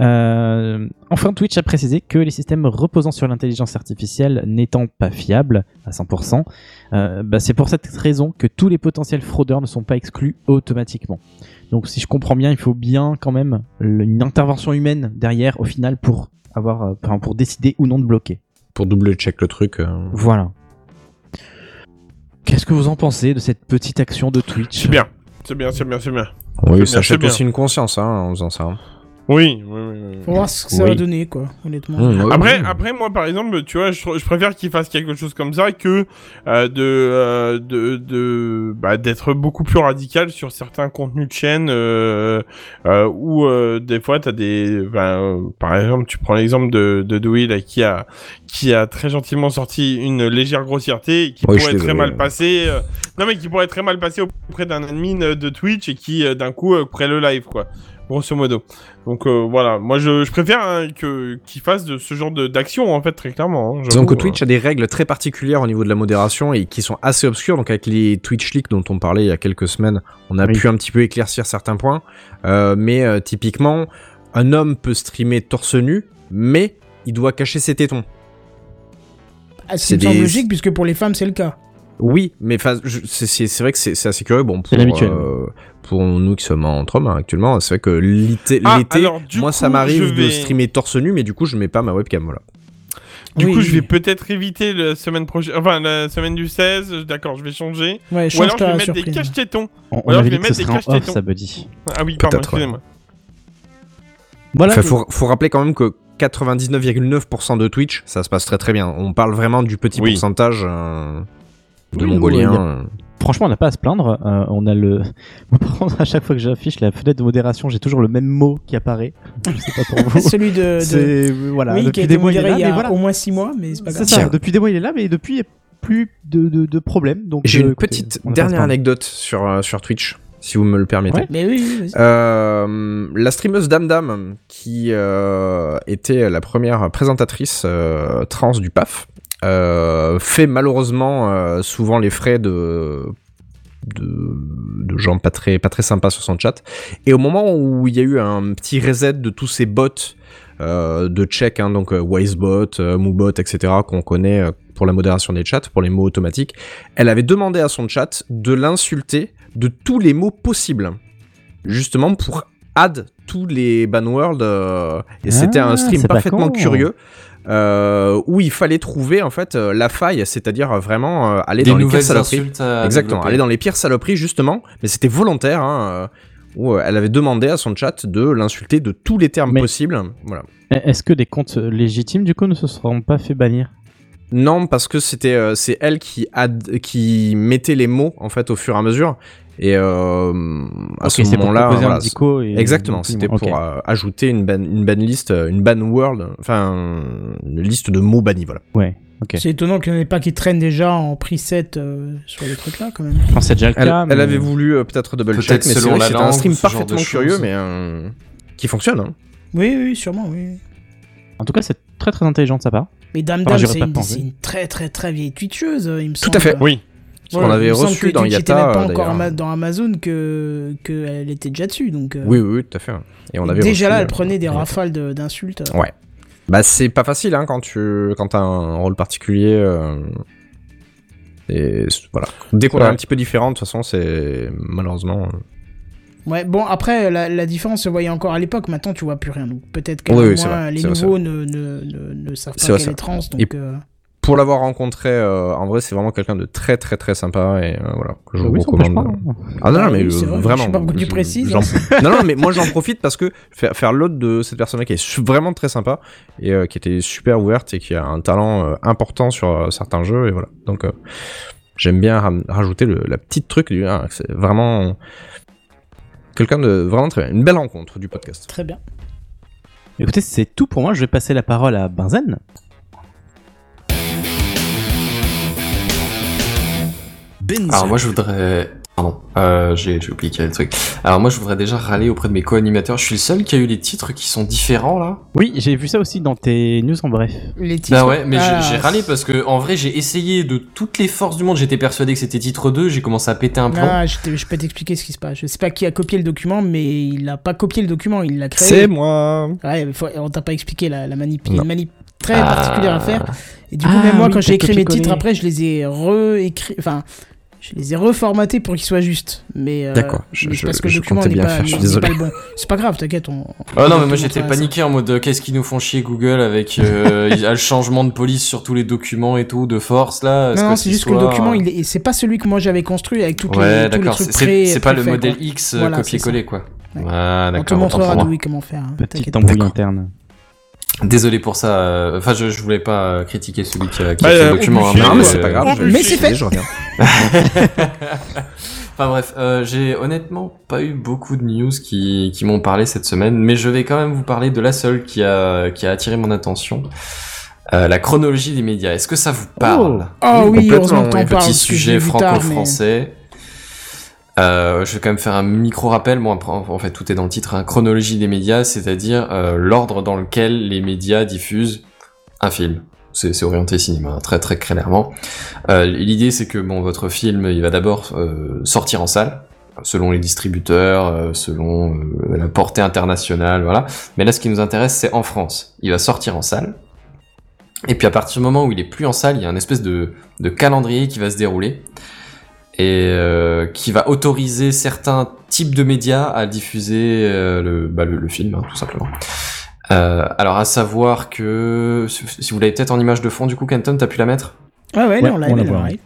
Euh, enfin, Twitch a précisé que les systèmes reposant sur l'intelligence artificielle n'étant pas fiables à 100%, euh, bah, c'est pour cette raison que tous les potentiels fraudeurs ne sont pas exclus automatiquement. Donc, si je comprends bien, il faut bien quand même une intervention humaine derrière, au final, pour avoir, euh, enfin, pour décider ou non de bloquer. Pour double check le truc. euh. Voilà. Qu'est-ce que vous en pensez de cette petite action de Twitch? C'est bien. C'est bien, c'est bien, c'est bien. Oui, ça achète bien. aussi une conscience hein, en faisant ça. Oui, oui, oui. Faut voir ce que ça Oui. va donner, quoi, honnêtement. Mmh, Après, après, moi, par exemple, tu vois, je, je préfère qu'il fasse quelque chose comme ça que euh, de, euh, de, de, bah, d'être beaucoup plus radical sur certains contenus de chaîne euh, euh, où euh, des fois t'as des, ben, euh, par exemple, tu prends l'exemple de de Dewey là, qui a qui a très gentiment sorti une légère grossièreté et qui pourrait très mal passer. euh, non, mais qui pourrait très mal passer auprès d'un admin de Twitch et qui euh, d'un coup euh, crée le live, quoi. Grosso modo. Donc euh, voilà, moi je, je préfère hein, que qu'il fasse de ce genre de- d'action en fait très clairement. hein, Disons que j'avoue, Twitch a des règles très particulières au niveau de la modération et qui sont assez obscures. Donc avec les Twitch leaks dont on parlait il y a quelques semaines, on a Oui. pu un petit peu éclaircir certains points. Euh, mais euh, typiquement, un homme peut streamer torse nu, mais il doit cacher ses tétons. Ah, c'est des- logique, puisque pour les femmes, c'est le cas. Oui, mais c'est- vrai que c'est assez curieux. Bon, pour, C'est l'habituel. euh, pour nous qui sommes entre hommes hein, actuellement, c'est vrai que l'été, Ah, l'été, alors, du moi ça m'arrive je de vais- streamer torse nu, mais du coup je mets pas ma webcam. Voilà. Du Oui, coup, je vais peut-être éviter la semaine prochaine, enfin la semaine du 16. D'accord, je vais changer. Ouais, Ou alors je vais mettre surprise. des caches tétons. On, on alors, je vais mettre des ça, Buddy. Ah oui, pardon, ouais. excusez-moi. Voilà. Enfin, faut, faut rappeler quand même que 99,9% de Twitch, ça se passe très très bien. On parle vraiment du petit Oui. pourcentage euh, de Oui, a- euh. Franchement, on n'a pas à se plaindre. Euh, on a le. Moi, par contre, à chaque fois que j'affiche la fenêtre de modération, j'ai toujours le même mot qui apparaît. Je sais pas pour vous. Celui de. de- C'est voilà. oui, qui a depuis été des mois, il est là, il y mais a voilà. au moins 6 mois, mais c'est pas C'est grave. ça. Depuis des mois, il est là, mais depuis, il n'y a plus de, de, de problème. Donc. J'ai euh, une écoutez, petite dernière anecdote sur, euh, sur Twitch, si vous me le permettez. Ouais. Mais oui, oui. Euh, la streameuse Dame Dame, qui euh, était la première présentatrice euh, trans du PAF, euh, fait malheureusement euh, souvent les frais de, de, de gens pas très, pas très sympas sur son chat. Et au moment où il y a eu un petit reset de tous ces bots euh, de check, hein, donc euh, Wisebot, euh, Moobot, etc., qu'on connaît euh, pour la modération des chats, pour les mots automatiques, elle avait demandé à son chat de l'insulter de tous les mots possibles justement pour add tous les banworld euh, et c'était Ah, un stream c'est pas parfaitement curieux euh, où il fallait trouver en fait euh, la faille c'est-à-dire euh, vraiment euh, aller Des dans les pires saloperies. exactement développer. aller dans les pires saloperies justement. Mais c'était volontaire hein, où elle avait demandé à son chat de l'insulter de tous les termes Mais- possibles. Voilà. Est-ce que des comptes légitimes, du coup, ne se seront pas fait bannir? Non parce que c'était euh, c'est elle qui add- qui mettait les mots en fait au fur et à mesure et euh, à Ok, ce c'est pour moment-là voilà, et- Exactement, c'était pour euh, ajouter une ban, une ban list, euh, une ban world, enfin une liste de mots bannis, voilà. Ouais. C'est étonnant qu'il n'y en ait pas qui traînent déjà en preset euh, sur les trucs là, quand même. Je c'est déjà le cas. elle mais- avait voulu euh, peut-être double Peut-être check, mais c'est selon la c'était un stream parfaitement curieux, mais euh, qui fonctionne. Hein. Oui, oui, sûrement, oui. En tout cas, c'est très très intelligent de sa part. Mais Dame Enfin, Dame, c'est pas une, c'est une très très très vieille twitcheuse, il me Tout semble. à fait. Oui. Ce qu'on Ouais, avait il me semble reçu dans Yata, même pas euh, encore ama- dans Amazon que qu'elle était déjà dessus, donc. euh, Oui, oui, oui, tout à fait. Et on avait déjà reçu, là, euh, elle prenait des Yata. rafales de- d'insultes. Ouais. Bah c'est pas facile hein, quand tu quand t'as un rôle particulier. euh, Et voilà. Dès qu'on est un petit peu différent, de toute façon, c'est malheureusement. euh, Ouais, bon, après, la, la différence se voyait encore à l'époque, maintenant tu vois plus rien. Donc peut-être que Oui, oui, les nouveaux ne, ne, ne, ne savent pas qu'elle est trans, donc. Et- euh, pour l'avoir rencontré, euh, en vrai, c'est vraiment quelqu'un de très très très sympa et euh, voilà. Que je vous empêche recommande. pas, hein. Ah non, non, mais euh, vrai, je vraiment. sais pas pourquoi tu précises. j'en- non, non, mais moi j'en profite parce que faire, faire l'autre de cette personne-là qui est vraiment très sympa et euh, qui était super ouverte et qui a un talent euh, important sur euh, certains jeux et voilà. Donc euh, j'aime bien rajouter le, la petite truc du ah, c'est vraiment quelqu'un de vraiment très bien. Une belle rencontre du podcast. Très bien. Écoutez, c'est tout pour moi. Je vais passer la parole à Benzen. Alors moi je voudrais... Pardon, euh, j'ai oublié qu'il y avait le truc. Alors moi je voudrais déjà râler auprès de mes co-animateurs. Je suis le seul qui a eu les titres qui sont différents là. Oui, j'ai vu ça aussi dans tes news en bref. Les titres. Bah ouais, mais j'ai- Ah, j'ai râlé parce que en vrai j'ai essayé de toutes les forces du monde. J'étais persuadé que c'était titre 2, j'ai commencé à péter un plomb. Ah, je, peux t'expliquer ce qui se passe. Je sais pas qui a copié le document, mais il a pas copié le document, il l'a créé. C'est moi. Ouais, mais faut- on t'a pas expliqué la, la manip. Il y a Non. une manip très Ah. particulière à faire. Et du coup, Ah même moi, oui, quand j'ai écrit mes titres, après, je les ai réécrits. Enfin, je les ai reformatés pour qu'ils soient justes. Mais. euh, D'accord, je- mais je- parce que le je document comptais n'est bien pas, faire, je suis désolé. pas bon. C'est pas grave, t'inquiète. On... Oh on non, mais moi j'étais paniqué en mode euh, qu'est-ce qu'ils nous font chier Google avec euh, il y a le changement de police sur tous les documents et tout de force là. Non, non, c'est ce juste que le document, il est... c'est pas celui que moi j'avais construit avec toutes les, Ouais, tous les d'accord. trucs C'est pré- c'est pas le modèle. X copier-coller quoi. Ouais. Ah, On te montrera. Louis comment faire. hein, Petite embrouille interne. Désolé pour ça. euh, Enfin, je, je voulais pas euh, critiquer celui qui a, qui a Bah, fait euh, le document. obligé, hein, Non, mais euh, c'est pas grave. je- mais c'est fait. Je reviens. Enfin bref, euh, j'ai honnêtement pas eu beaucoup de news qui, qui m'ont parlé cette semaine, mais je vais quand même vous parler de la seule qui a, qui a attiré mon attention. Euh, la chronologie des médias. Est-ce que ça vous parle? Ah oui, t'en ouais. parles. Petit sujet mais- franco-français. Euh, je vais quand même faire un micro-rappel. Moi, en fait, tout est dans le titre. hein. Chronologie des médias, c'est-à-dire euh, l'ordre dans lequel les médias diffusent un film. C'est orienté cinéma, hein, très très clairement. Euh, L'idée, c'est que bon, votre film, il va d'abord sortir en salle, selon les distributeurs, selon la portée internationale, voilà. Mais là, ce qui nous intéresse, c'est en France. Il va sortir en salle. Et puis à partir du moment où il est plus en salle, il y a un espèce de calendrier qui va se dérouler et euh, qui va autoriser certains types de médias à diffuser euh, le, bah, le, le film, hein, tout simplement. Euh, alors à savoir que si vous l'avez peut-être en image de fond, du coup, Kenton, t'as pu la mettre? Ah ouais, Ouais, là, on la elle est voit. en live.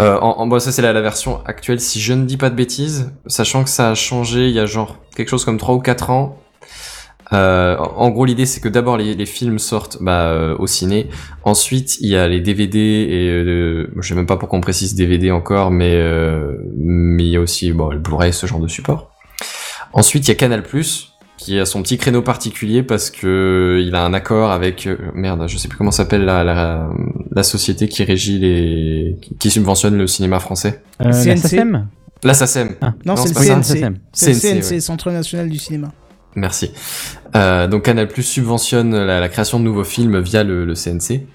euh, en, en- bon, ça c'est la, la version actuelle, si je ne dis pas de bêtises, sachant que ça a changé il y a genre quelque chose comme 3 ou 4 ans. Euh, en gros, l'idée c'est que d'abord les, les films sortent bah, euh, au ciné, ensuite il y a les DVD et euh, je sais même pas pourquoi on précise DVD encore, mais euh, mais il y a aussi bon, le Blu-ray, ce genre de support. Ensuite il y a Canal qui a son petit créneau particulier parce que il a un accord avec euh, merde, je sais plus comment s'appelle la, la la société qui régit les qui subventionne le cinéma français. Euh, la. SACEM La SACEM. Ah. Non, le. CNC. C'est le CNC, CNC, Centre National du Cinéma. Merci. Euh, donc Canal Plus subventionne la, la création de nouveaux films via le, le CNC,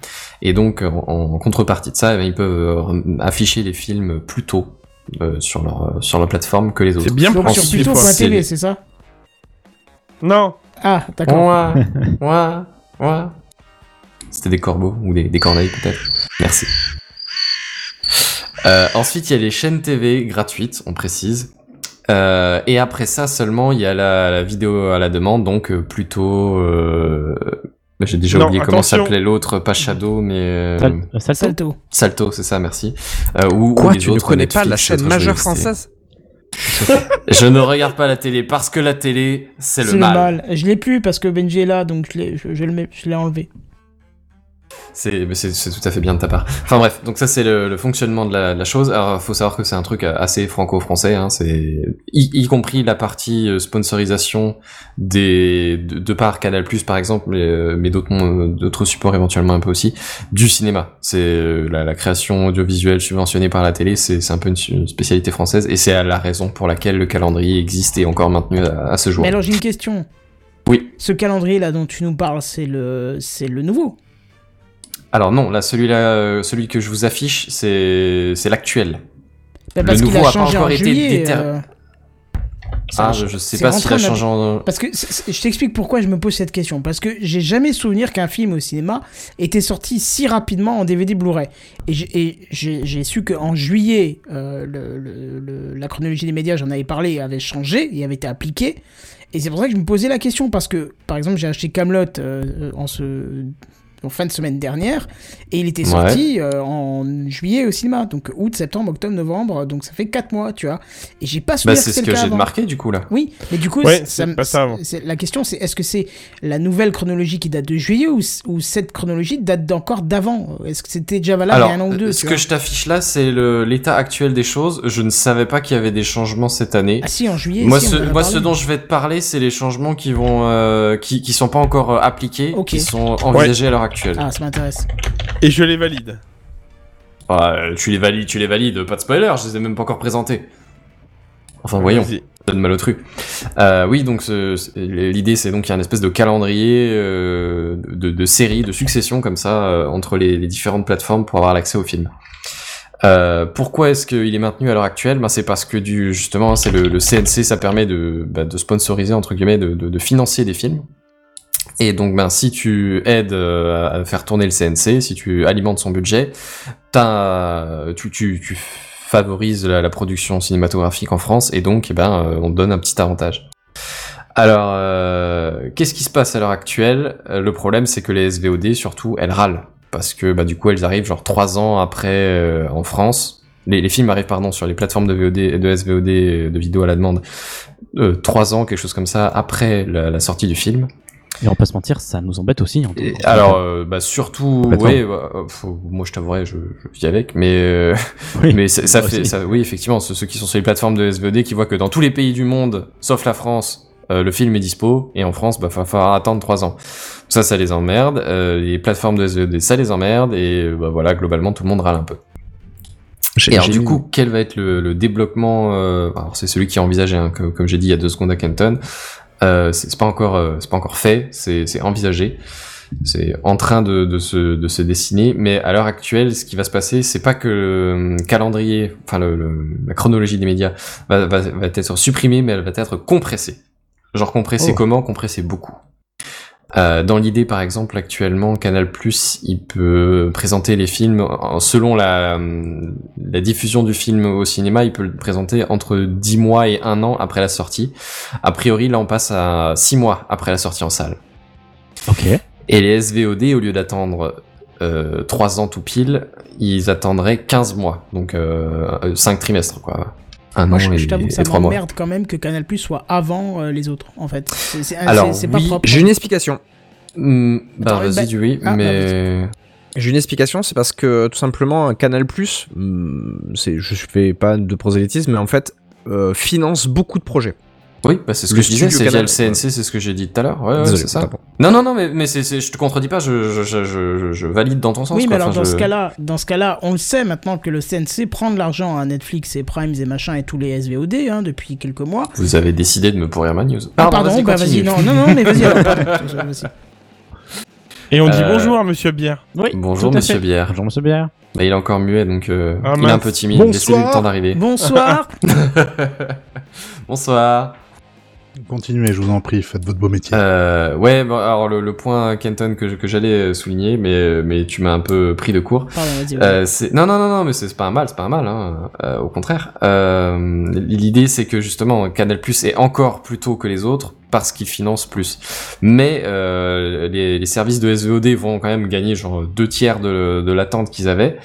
et donc en, en contrepartie de ça, eh ben, ils peuvent euh, afficher les films plus tôt euh, sur leur sur leur plateforme que les autres. C'est bien Donc sur pratique des fois. plutôt.tv, C'est- c'est ça Non. Ah, d'accord. Ouais, ouais, ouais. C'était des corbeaux ou des, des corneilles peut-être. Merci. Euh, ensuite, il y a les chaînes TV gratuites, on précise. Euh, et après ça seulement, il y a la, la vidéo à la demande, donc euh, plutôt. Euh... J'ai déjà Non, oublié comment s'appelait l'autre, pas Shadow, mais Sal- Salto Salto. Salto, c'est ça, merci. Euh, ou, ou Quoi, les tu ne autres, connais pas la chaîne majeure française Je ne regarde pas la télé parce que la télé, c'est le mal. Je l'ai plus parce que Benji est là, donc le je l'ai enlevé. C'est tout à fait bien de ta part. Enfin bref, donc ça c'est le, le fonctionnement de la, de la chose. Alors faut savoir que c'est un truc assez franco-français, hein, c'est y, y compris la partie euh, sponsorisation des de, de par Canal Plus par exemple, mais, euh, mais d'autres supports éventuellement un peu aussi du cinéma. C'est euh, la, la création audiovisuelle subventionnée par la télé, c'est c'est un peu une, spécialité française et c'est la raison pour laquelle le calendrier existe et est encore maintenu à, à ce jour. Mais alors j'ai une question. Oui. Ce calendrier là dont tu nous parles, c'est le, c'est le nouveau. Alors non, là celui-là, euh, celui que je vous affiche, c'est l'actuel. Bah, Le nouveau a a pas encore en été juillet. déter- euh, Ah, je, je sais pas s'il a en changé en... Parce que je t'explique pourquoi je me pose cette question. Parce que j'ai jamais souvenir qu'un film au cinéma était sorti si rapidement en DVD Blu-ray. Et j'ai- su qu'en juillet, euh, le- le- le- la chronologie des médias, j'en avais parlé, avait changé et avait été appliquée. Et c'est pour ça que je me posais la question. Parce que, par exemple, j'ai acheté Camelot en ce en fin de semaine dernière, et il était sorti euh, en juillet au cinéma, donc août, septembre, octobre, novembre, donc ça fait 4 mois, tu vois. Et j'ai pas Bah, souvenir c'est ce que j'ai marqué du coup là. Oui, mais du coup, Ouais, ça, pas ça la question c'est est-ce que c'est la nouvelle chronologie qui date de juillet ou, ou cette chronologie date d'encore d'avant? Est-ce que c'était déjà valable Alors, il y a un an ou deux ce tu que je t'affiche là, c'est le- l'état actuel des choses. Je ne savais pas qu'il y avait des changements cette année. Ah si, en juillet. moi, si, ce, moi parlé. ce dont je vais te parler, c'est les changements qui vont, euh, qui, qui sont pas encore euh, appliqués, qui sont envisagés à l'heure actuelle. Ah, ça m'intéresse. Et je les valide. Ah, euh, tu les valides, tu les valides, pas de spoiler, je les ai même pas encore présentés. Enfin, voyons. Vas-y. donne mal au truc. Euh, oui, donc l'idée c'est donc qu'il y a un espèce de calendrier euh, de, de séries, de succession comme ça euh, entre les, les différentes plateformes pour avoir l'accès au film. Euh, pourquoi est-ce qu'il est maintenu à l'heure actuelle? Ben, C'est parce que du justement c'est le, le CNC, ça permet de, bah, de sponsoriser entre guillemets, de, de, de financer des films. Et donc, ben, si tu aides euh, à faire tourner le CNC, si tu alimentes son budget, t'as- tu, tu, tu favorises la, production cinématographique en France, et donc, eh ben, euh, on te donne un petit avantage. Alors, euh, qu'est-ce qui se passe à l'heure actuelle? Euh, Le problème, c'est que les SVOD, surtout, elles râlent. Parce que, bah, du coup, elles arrivent genre trois ans après euh, en France. Les, les films arrivent, pardon, sur les plateformes de VOD, de SVOD, euh, de vidéo à la demande, euh, trois ans, quelque chose comme ça, après la sortie du film. Et on va pas se mentir, ça nous embête aussi. en Et alors, euh, bah surtout, ouais, bah, euh, faut- moi je t'avouerai, je, je vis avec, mais euh, Oui, mais ça, fait, ça, oui effectivement, ceux, ceux qui sont sur les plateformes de SVOD qui voient que dans tous les pays du monde, sauf la France, euh, le film est dispo, et en France, bah va falloir attendre trois ans. Ça, ça les emmerde. euh, les plateformes de SVOD, ça les emmerde, et bah voilà, globalement, tout le monde râle un peu. Et alors du coup, quel va être le, le débloquement euh, Alors c'est celui qui est envisagé, hein, que- comme j'ai dit il y a deux secondes à Kenton. Euh, c'est pas encore, euh, c'est pas encore fait, c'est c'est envisagé, c'est en train de, de se de se dessiner. Mais à l'heure actuelle, ce qui va se passer, c'est pas que le calendrier, enfin le, le- la chronologie des médias va, va, va être supprimée, mais elle va être compressée. Genre compressée Oh. comment? Compressée beaucoup. Euh, dans l'idée, par exemple, actuellement, Canal+, il peut présenter les films selon la, la diffusion du film au cinéma, il peut le présenter entre 10 mois et 1 an après la sortie. A priori, là, on passe à 6 mois après la sortie en salle. Ok. Et les SVOD, au lieu d'attendre euh, 3 ans tout pile, ils attendraient 15 mois, donc euh, 5 trimestres, quoi. Un Moi, je, je t'avoue que ça 3 mois. m'emmerde quand même que Canal Plus soit avant euh, les autres, en fait. C'est pas oui, propre. J'ai une explication. Hmm, bah, Attends, vas-y, bah- oui, ah, bah, mais... J'ai une explication, c'est parce que tout simplement Canal c'est je fais pas de prosélytisme, mais en fait euh, finance beaucoup de projets. Oui, bah c'est ce Le que je disais, c'est via le CNC, c'est ce que j'ai dit tout à l'heure. Ouais, ouais, Désolé, c'est ça. pardon. Non, non, non, mais, mais je te contredis pas, je, je, je, je, je- je valide dans ton sens. Oui, mais quoi. alors Enfin, dans je- ce cas-là, dans ce cas-là, on le sait maintenant que le CNC prend de l'argent à Netflix et Primes et machin et tous les SVOD hein, depuis quelques mois. Vous avez décidé de me pourrir ma news. Ah, pardon, bah vas-y, continue. non, non, non, mais vas-y, vas-y. Et on dit Euh, bonjour, monsieur Bière. Oui. Bonjour, à monsieur. Bière. Bonjour, monsieur Bière. Bah, il est encore muet, donc euh, Ah, il est un peu timide. Bonsoir. Laissez-lui le temps d'arriver. Bonsoir. Bonsoir. Continuez, je vous en prie, faites votre beau métier. Euh, ouais, bon, alors le, le point, Kenton, que, je- que j'allais euh, souligner, mais, mais tu m'as un peu pris de court. Pardon. Euh, c'est- non, non, non, non, mais c'est c'est pas un mal, c'est pas un mal, hein. euh, au contraire. Euh, L'idée, c'est que justement, Canal Plus est encore plus tôt que les autres parce qu'il finance plus. Mais euh, les, les services de SVOD vont quand même gagner genre deux tiers de, de l'attente qu'ils avaient.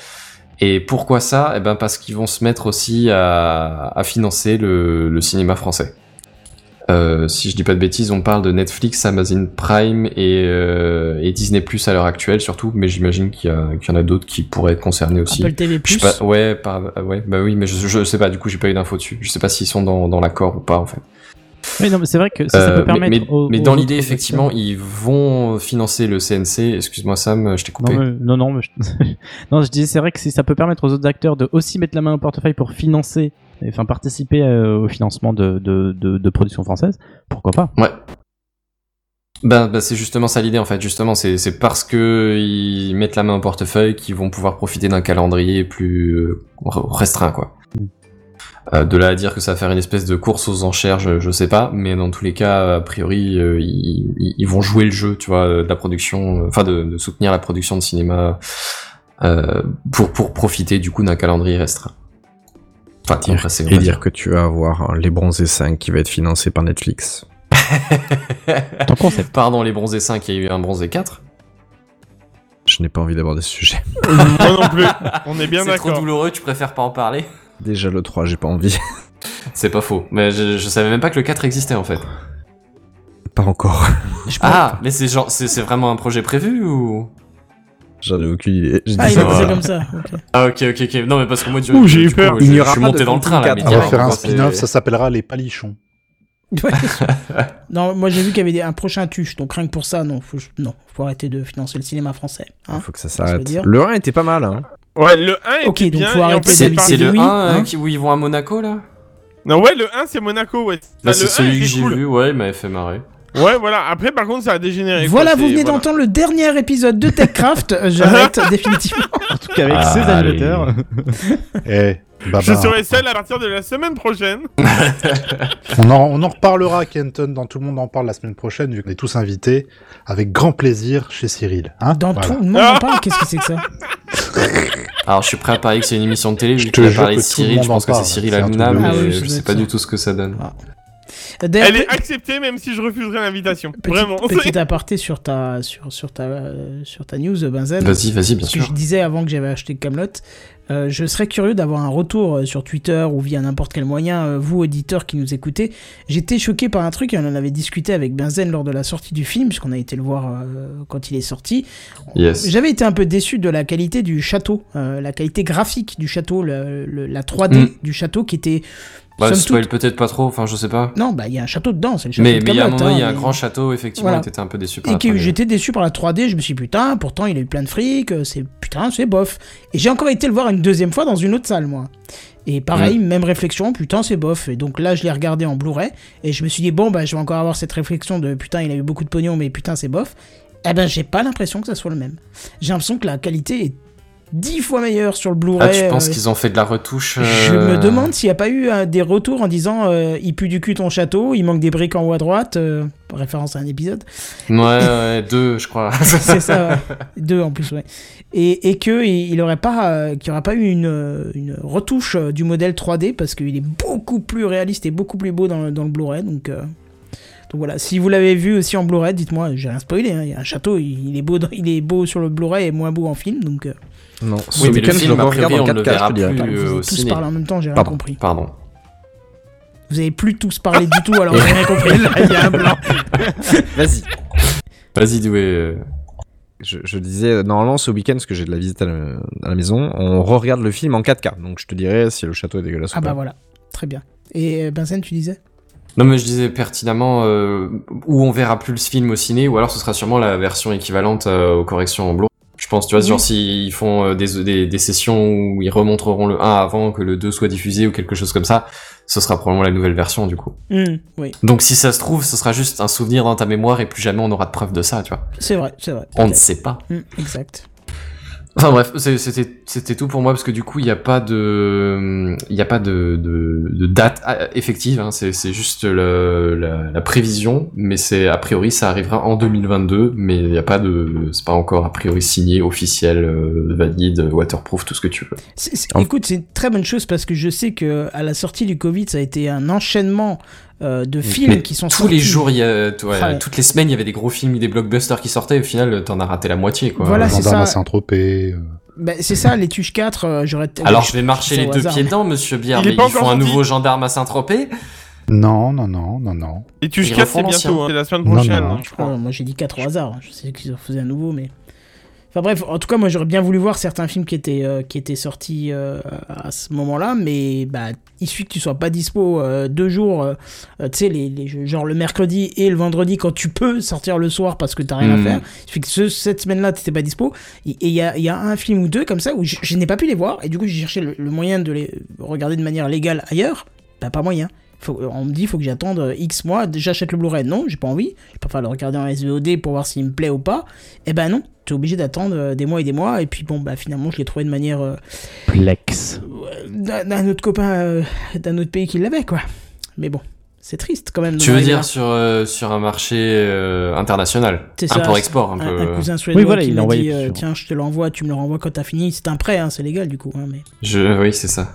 Et pourquoi ça? Eh ben parce qu'ils vont se mettre aussi à, à financer le, le cinéma français. Euh, si je dis pas de bêtises, on parle de Netflix, Amazon Prime et, euh, et Disney Plus à l'heure actuelle surtout, mais j'imagine qu'il y, en a d'autres qui pourraient être concernés aussi. Apple TV+. Sais pas, ouais, bah oui, mais je, je sais pas, du coup, j'ai pas eu d'infos dessus. Je sais pas s'ils sont dans, dans l'accord ou pas, en fait. Oui, non, mais c'est vrai que ça, ça Euh, peut permettre. mais mais, aux- mais aux dans l'idée, effectivement, ils vont financer le CNC. Excuse-moi, Sam, je t'ai coupé. Non, mais- non, non, je... non, je disais, c'est vrai que si ça peut permettre aux autres acteurs de aussi mettre la main au portefeuille pour financer, et, enfin participer euh, au financement de, de, de, de productions françaises, pourquoi pas Ouais. Ben, ben, c'est justement ça l'idée en fait. Justement, c'est c'est parce que ils mettent la main au portefeuille qu'ils vont pouvoir profiter d'un calendrier plus euh, re- restreint quoi. Euh, de là à dire que ça va faire une espèce de course aux enchères, je, je sais pas, mais dans tous les cas, a priori, euh, ils, vont jouer le jeu, tu vois, de la production, enfin de, de soutenir la production de cinéma euh, pour pour profiter du coup d'un calendrier restreint. Enfin, Dire- Et dire que tu vas avoir euh, Les Bronzés 5 qui va être financé par Netflix. Ton concept. Pardon, les bronzés 5, il y a eu un bronzé 4. Je n'ai pas envie d'aborder ce sujet. Moi non plus. On est bien C'est trop d'accord. douloureux, tu préfères pas en parler Déjà le 3, j'ai pas envie. C'est pas faux. Mais je, je savais même pas que le 4 existait en fait. pas encore. Ah, mais c'est genre, c'est c'est vraiment un projet prévu ou? J'en ai aucune idée. Ah, il ça. a posé Voilà. comme ça. ok. Ah ok ok ok. Non mais parce que moi du, Ouh, j'ai eu coup, peur. je, Il n'y je aura suis monté dans le train là. Mais 4. On va faire un spin-off, ça s'appellera Les Palichons. Ouais, c'est ça. non, moi j'ai vu qu'il y avait des- un prochain tuche, donc rien que pour ça, non, faut, non, faut arrêter de financer le cinéma français. hein. Faut que ça s'arrête. Le 1 était pas mal, hein. Ouais, le 1 est Ok, donc bien. faut arrêter C'est il c'est le oui, 1 euh, hein. qui- où ils vont à Monaco là Non, ouais, le 1 c'est Monaco, ouais. Là c'est le 1 celui que était j'ai cool. vu, ouais, il m'avait fait marrer. Ouais, voilà. Après, par contre, ça a dégénéré. Voilà, quoi, vous venez voilà. d'entendre le dernier épisode de TechCraft. J'arrête définitivement. En tout cas, avec Ah, ses animateurs. Eh, Je serai seul à partir de la semaine prochaine. on, en, on en reparlera, Kenton, dans Tout le monde en parle la semaine prochaine, vu qu'on est tous invités, avec grand plaisir chez Cyril. Hein Dans Voilà. tout le monde en parle. Qu'est-ce que c'est que ça Alors je suis prêt à parier que c'est une émission de télé, Je vu te qu'il a jure parlé de Cyril, je en pense que c'est. Cyril Hanouna, mais. Ah je sais pas du tout ce que ça donne. D'ailleurs, Elle est acceptée, même si je refuserais l'invitation. Vraiment. petit aparté sur ta sur sur ta euh, sur ta news, Benzen. Vas-y, vas-y, bien sûr. je disais avant que j'avais acheté Camelot, euh, je serais curieux d'avoir un retour euh, sur Twitter ou via n'importe quel moyen, euh, vous auditeurs qui nous écoutez. J'étais choqué par un truc, et on en avait discuté avec Benzen lors de la sortie du film, puisqu'on a été le voir euh, quand il est sorti. Yes. J'avais été un peu déçu de la qualité du château, euh, la qualité graphique du château, le- le- la 3D Mm. du château qui était. Bah, somme spoil toute- peut-être pas trop, enfin je sais pas. Non, bah il y a un château dedans, c'est le château Mais de mais il y a un Kaamelott, moment, il y a hein, un grand château, effectivement, Voilà. et t'étais un peu déçu par Et la que 3D. j'étais déçu par la 3D, je me suis dit putain, pourtant il a eu plein de fric, euh, c'est putain, c'est bof. Et j'ai encore été le voir une deuxième fois dans une autre salle, moi. Et pareil, même réflexion, putain, c'est bof. Et donc là, je l'ai regardé en Blu-ray, et je me suis dit, bon, bah, je vais encore avoir cette réflexion de putain, il a eu beaucoup de pognon, mais putain, c'est bof. Eh ben, j'ai pas l'impression que ça soit le même. J'ai l'impression que la qualité est dix fois meilleure sur le Ah, Blu-ray. tu penses euh, qu'ils ont fait de la retouche Je euh, me demande s'il n'y a pas eu euh, des retours en disant euh, il pue du cul ton château, il manque des briques en haut à droite, euh, référence à un épisode. Ouais, ouais, deux, je crois. c'est ça, ouais. deux en plus, ouais. Et, et que il aurait pas, euh, qu'il y aurait pas eu une, euh, une retouche euh, du modèle 3D parce qu'il est beaucoup plus réaliste et beaucoup plus beau dans, le- dans le Blu-ray. Donc, euh, donc voilà, si vous l'avez vu aussi en Blu-ray, dites-moi, j'ai rien spoilé. hein, Il y a un château, il, il est beau, dans- il est beau sur le Blu-ray et moins beau en film. Donc, euh, Non, Oui, ce mais le week-end, je le regarde en on ne le 4K, je verra te dirais. plus. vous euh, avez tous ciné. parlé en même temps, j'ai rien Pardon. compris. Pardon. Vous avez plus tous parlé du tout, alors j'ai rien compris. Là, il y a un blanc. Vas-y. Vas-y, Doué. euh, Je, je disais, euh, normalement, ce week-end, parce que j'ai de la visite à la, à la maison, on re-regarde le film en 4K. Donc, je te dirais si le château est dégueulasse Ah ou bah pas. voilà, très bien. Et euh, Benzen, tu disais? Non, mais je disais pertinemment euh, où on verra plus le film au ciné, ou alors ce sera sûrement la version équivalente euh, aux corrections en Blu. Je pense, tu vois, Oui. genre s'ils font euh, des, des, des sessions où ils remontreront le 1 avant que le 2 soit diffusé ou quelque chose comme ça, ce sera probablement la nouvelle version du coup. Oui, Donc si ça se trouve, ce sera juste un souvenir dans ta mémoire et plus jamais on aura de preuve de ça, tu vois. c'est vrai, c'est vrai. On ne sait pas. Hmm, exact. Enfin bref, c'est- c'était c'était tout pour moi parce que du coup il n'y a pas de il y a pas de, de, de date ah, effective. Hein, c'est c'est juste le, la, la prévision, mais c'est a priori ça arrivera en 2022, mais il n'y a pas de c'est pas encore a priori signé, officiel, euh, valide, waterproof, tout ce que tu veux. En- Écoute, c'est une très bonne chose parce que je sais que à la sortie du Covid, ça a été un enchaînement euh, de films Mais qui sont tous sortis. les jours, il y a, ouais, Ouais. toutes les semaines, il y avait des gros films, des blockbusters qui sortaient. Au final, t'en as raté la moitié, quoi. Voilà, c'est Gendarme à ça. Saint-Tropez. euh, Bah, c'est ça, les Tuches 4, euh, j'aurais. Alors, je vais marcher les deux hasard, pieds dedans, Monsieur Bière. Il Mais ils font un nouveau gendarme à Saint-Tropez. Non, non, non, non, non. Et tu Ils 4 c'est bientôt, hein. c'est la semaine Non, prochaine, non. hein, je crois. Ah, moi j'ai dit 4 au hasard, je sais qu'ils en faisaient un nouveau, mais. Enfin bref, en tout cas, moi j'aurais bien voulu voir certains films qui étaient, euh, qui étaient sortis euh, à ce moment-là, mais bah, il suffit que tu sois pas dispo euh, deux jours, tu sais, les, les genre le mercredi et le vendredi quand tu peux sortir le soir parce que t'as rien Hmm. à faire. Il suffit que ce- cette semaine-là t'étais pas dispo. Et il y a, y a un film ou deux comme ça où je, je n'ai pas pu les voir, et du coup j'ai cherché le, le moyen de les regarder de manière légale ailleurs. Bah, pas moyen. Faut- on me dit faut que j'attende euh, X mois, j'achète le Blu-ray. Non, j'ai pas envie. Je préfère le regarder en SVOD pour voir s'il me plaît ou pas. Eh ben non, t'es obligé d'attendre euh, des mois et des mois. Et puis bon, bah finalement, je l'ai trouvé de manière euh, Plex. euh, d'un autre copain euh, d'un autre pays qui l'avait, quoi. Mais bon, c'est triste quand même. Tu veux dire là. sur, euh, sur un marché euh, international? C'est ça, Import-export, un, un, peu. un cousin suédois Oui, voilà, qui il m'a l'a envoyé dit euh, tiens, je te l'envoie, tu me le renvoies quand t'as fini. C'est un prêt, hein, c'est légal du coup. hein, mais... Je... Oui, c'est ça.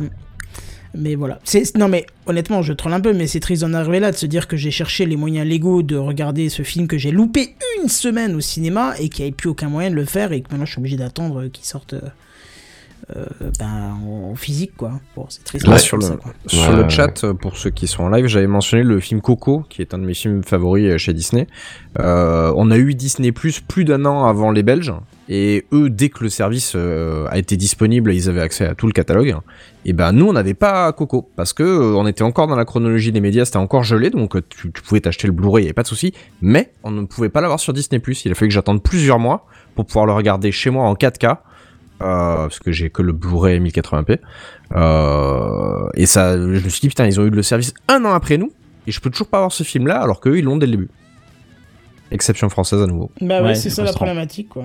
Mais voilà. C'est non mais honnêtement, je troll un peu, mais c'est triste d'en arriver là de se dire que j'ai cherché les moyens légaux de regarder ce film que j'ai loupé une semaine au cinéma et qu'il n'y avait plus aucun moyen de le faire et que maintenant je suis obligé d'attendre qu'il sorte euh, ben, en physique quoi. Bon, c'est triste. Là, sur le, ça, quoi. sur Ouais, le ouais. chat, euh, pour ceux qui sont en live, j'avais mentionné le film Coco, qui est un de mes films favoris euh, chez Disney. Euh, on a eu Disney Plus plus d'un an avant les Belges, et eux, dès que le service euh, a été disponible, ils avaient accès à tout le catalogue. Et ben nous, on n'avait pas Coco, parce que euh, on était encore dans la chronologie des médias, c'était encore gelé, donc euh, tu, tu pouvais t'acheter le Blu-ray, il n'y avait pas de souci. Mais on ne pouvait pas l'avoir sur Disney Plus. Il a fallu que j'attende plusieurs mois pour pouvoir le regarder chez moi en 4K. Euh, parce que j'ai que le Blu-ray 1080p. Euh, et ça, je me suis dit, putain, ils ont eu le service un an après nous, et je peux toujours pas voir ce film-là, alors qu'eux, ils l'ont dès le début. Exception française à nouveau. Bah ouais, Ouais, c'est ça la problématique quoi.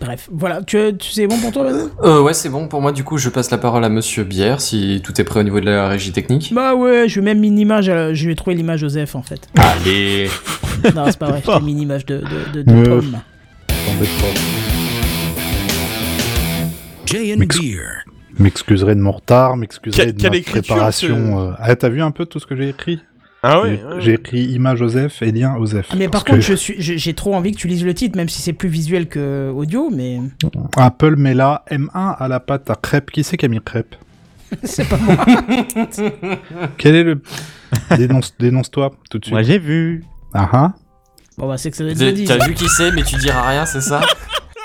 Bref, voilà. Tu, tu c'est bon pour toi, Bazin Euh, ouais, c'est bon. Pour moi, du coup, je passe la parole à Monsieur Bière, si tout est prêt au niveau de la régie technique. Bah ouais, je vais même mis une image. Je vais trouver l'image Joseph en fait. Allez non, c'est pas vrai. J'ai mis une image de, de, de, de pomme. Beer. M'excuserai de mon retard, m'excuserai de ma préparation. euh. Ah, t'as vu un peu tout ce que j'ai écrit? Ah J'ai- ouais, J'ai écrit image Joseph et lien Joseph. Mais par contre, que je suis, j'ai trop envie que tu lises le titre, même si c'est plus visuel que audio, mais Apple met là M1 à la pâte à crêpes. Qui c'est qui a mis crêpes? C'est pas moi. Quel est le. Dénonce- Dénonce-toi tout de suite. Moi j'ai vu. Ah ah. Bon bah c'est que ça doit être. T'as vu qui c'est, mais tu diras rien, c'est ça?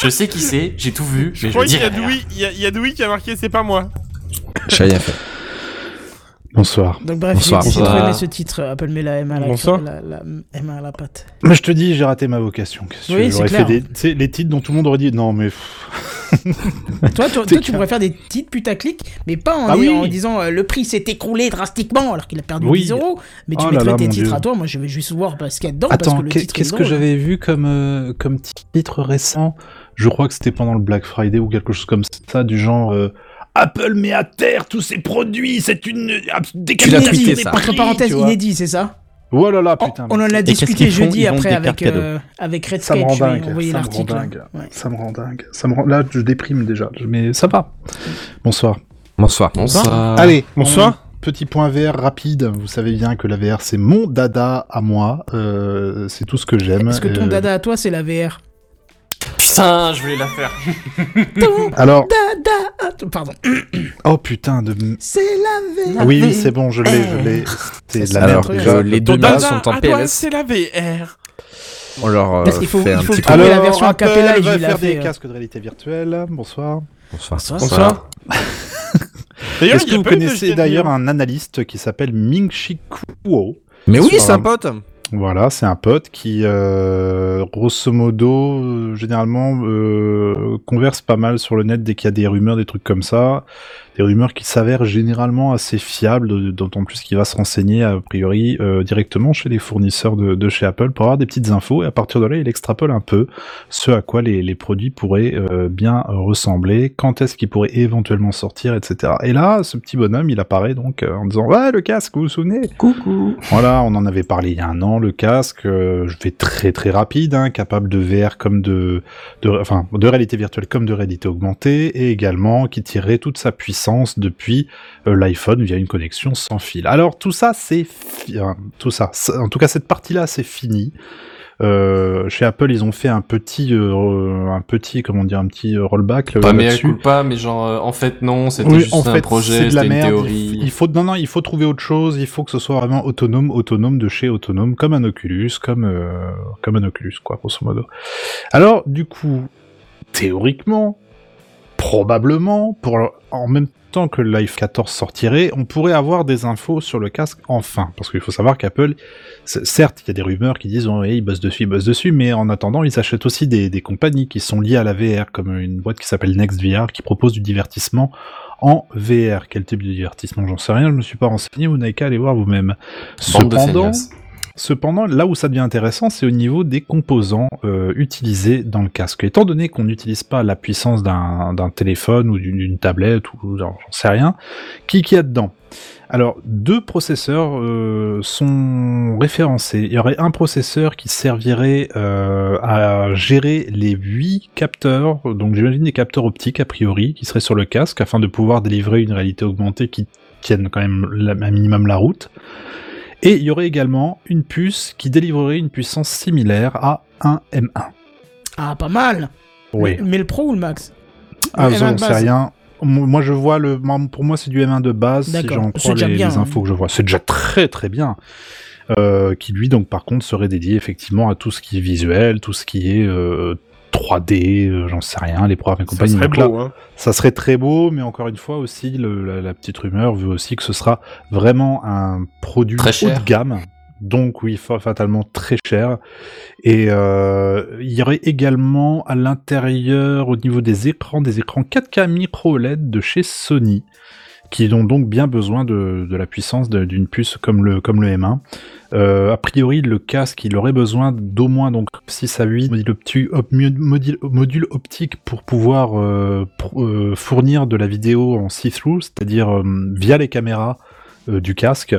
Je sais qui c'est, j'ai tout vu, Je mais je crois qu'il y dirai a rien. Doui, il y a, il y a Doui qui a marqué c'est pas moi. J'ai rien fait. Bonsoir. Donc bref, Bonsoir. j'ai aimé ce titre. Apple met la M à la, Bonsoir. la, la M à la pâte. Mais je te dis, j'ai raté ma vocation. Qu'est-ce que Oui, tu veux, c'est clair. fait des, les titres dont tout le monde aurait dit non, mais. Toi, toi, tu pourrais faire des titres putaclic, mais pas en, Ah oui. en disant euh, le prix s'est écroulé drastiquement alors qu'il a perdu Oui. 10 euros. Mais tu Oh mettrais là, tes titres Dieu. à toi. Moi, je vais juste voir parce qu'il y a dedans. parce Attends, que le qu'est- titre est qu'est-ce que j'avais vu comme, euh, comme titre récent? Je crois que c'était pendant le Black Friday ou quelque chose comme ça, du genre. euh, Apple met à terre tous ses produits, c'est une euh, Tu l'as Inédit, tweeté, ça. Entre parenthèses, inédit, c'est ça Oh là là, on, putain. on en a discuté jeudi après des avec, euh, avec Red ça me rend dingue. envoyer Ça me rend dingue. Ouais. Ça me rend dingue. Ça me rend... Là, je déprime déjà. Mais ça va. Bonsoir. Bonsoir. Bonsoir. Allez, bonsoir. on- Petit point VR rapide. Vous savez bien que la VR, c'est mon dada à moi. Euh, c'est tout ce que j'aime. Est-ce que ton Euh, dada à toi, c'est la VR Putain, je voulais la faire. Alors, toi. Pardon. oh putain de. C'est la VR. Ah oui, c'est bon, je l'ai, je l'ai. C'est de la Alors merde que déjà. les deux là dada sont en PLS. c'est la VR. On leur euh, Parce qu'il faut- fait un il faut petit trouver coup. la version a Apple cappella, il va l'a faire fait, des euh. casques de réalité virtuelle. Bonsoir. Bonsoir. Bonsoir. D'ailleurs, Est-ce que vous connaissez d'ailleurs un analyste qui s'appelle Ming Chi Kuo? Mais oui, c'est un- un pote. Voilà, c'est un pote qui, euh, grosso modo, euh, généralement, euh, converse pas mal sur le net dès qu'il y a des rumeurs, des trucs comme ça. Des rumeurs qui s'avèrent généralement assez fiables, d'autant plus qu'il va se renseigner, a priori, euh, directement chez les fournisseurs de, de chez Apple pour avoir des petites infos. Et à partir de là, il extrapole un peu ce à quoi les, les produits pourraient euh, bien ressembler, quand est-ce qu'ils pourraient éventuellement sortir, etc. Et là, ce petit bonhomme, il apparaît donc euh, en disant « Ouais, le casque, vous vous souvenez ?» Coucou. Voilà, on en avait parlé il y a un an, le casque, je vais très très rapide, hein, capable de VR comme de, de, enfin, de réalité virtuelle comme de réalité augmentée, et également qui tirerait toute sa puissance depuis euh, l'iPhone via une connexion sans fil. Alors tout ça, c'est, hein, tout ça, en tout cas cette partie-là, c'est fini. Euh, chez Apple, ils ont fait un petit, euh, un petit, comment dire, un petit rollback Pas mais pas, mais genre, euh, en fait, non, c'était Oui, juste en un projet, c'est de la une merde. théorie. Il, il faut non non, il faut trouver autre chose. Il faut que ce soit vraiment autonome, autonome de chez autonome, comme un Oculus, comme comme un Oculus quoi, grosso modo. Alors du coup, théoriquement, probablement, pour en même temps que le Life 14 sortirait, on pourrait avoir des infos sur le casque enfin, parce qu'il faut savoir qu'Apple, certes, il y a des rumeurs qui disent oh, ouais, ils bossent dessus, ils bossent dessus, mais en attendant, ils achètent aussi des, des compagnies qui sont liées à la VR, comme une boîte qui s'appelle NextVR, qui propose du divertissement en VR. Quel type de divertissement? J'en sais rien, je me suis pas renseigné, vous n'avez qu'à aller voir vous-même. Cependant. Cependant, là où ça devient intéressant, c'est au niveau des composants euh, utilisés dans le casque. Étant donné qu'on n'utilise pas la puissance d'un téléphone ou d'une tablette ou j'en sais rien, qui qui y a dedans? Alors, deux processeurs euh, sont référencés. Il y aurait un processeur qui servirait euh, à gérer les huit capteurs, donc j'imagine des capteurs optiques a priori, qui seraient sur le casque afin de pouvoir délivrer une réalité augmentée qui tienne quand même un minimum la route. Et il y aurait également une puce qui délivrerait une puissance similaire à un M1. Ah, pas mal. Oui. Mais, mais le pro ou le max? Ah, Le M1 j'en sais rien. Mo- Moi, je vois le. Pour moi, c'est du M1 de base. Si D'accord. j'en C'est crois déjà les, bien, les hein. infos que je vois, c'est déjà très très bien. Euh, qui lui, donc, par contre, serait dédié effectivement à tout ce qui est visuel, tout ce qui est euh, 3D, euh, j'en sais rien, les programmes et Ça compagnie. serait là, beau, hein. ça serait très beau, mais encore une fois aussi, le- la, la petite rumeur veut aussi que ce sera vraiment un produit Très haut de gamme. Donc oui, fa- fatalement très cher. Et euh, il y aurait également à l'intérieur, au niveau des écrans, des écrans 4K micro LED de chez Sony, qui ont donc bien besoin de, de la puissance d'une puce comme le, comme le M1. Euh, a priori, le casque, il aurait besoin d'au moins donc 6 à 8 modules, opti- op- mu- module- modules optiques pour pouvoir euh, euh, fournir de la vidéo en see-through, c'est-à-dire via les caméras du casque.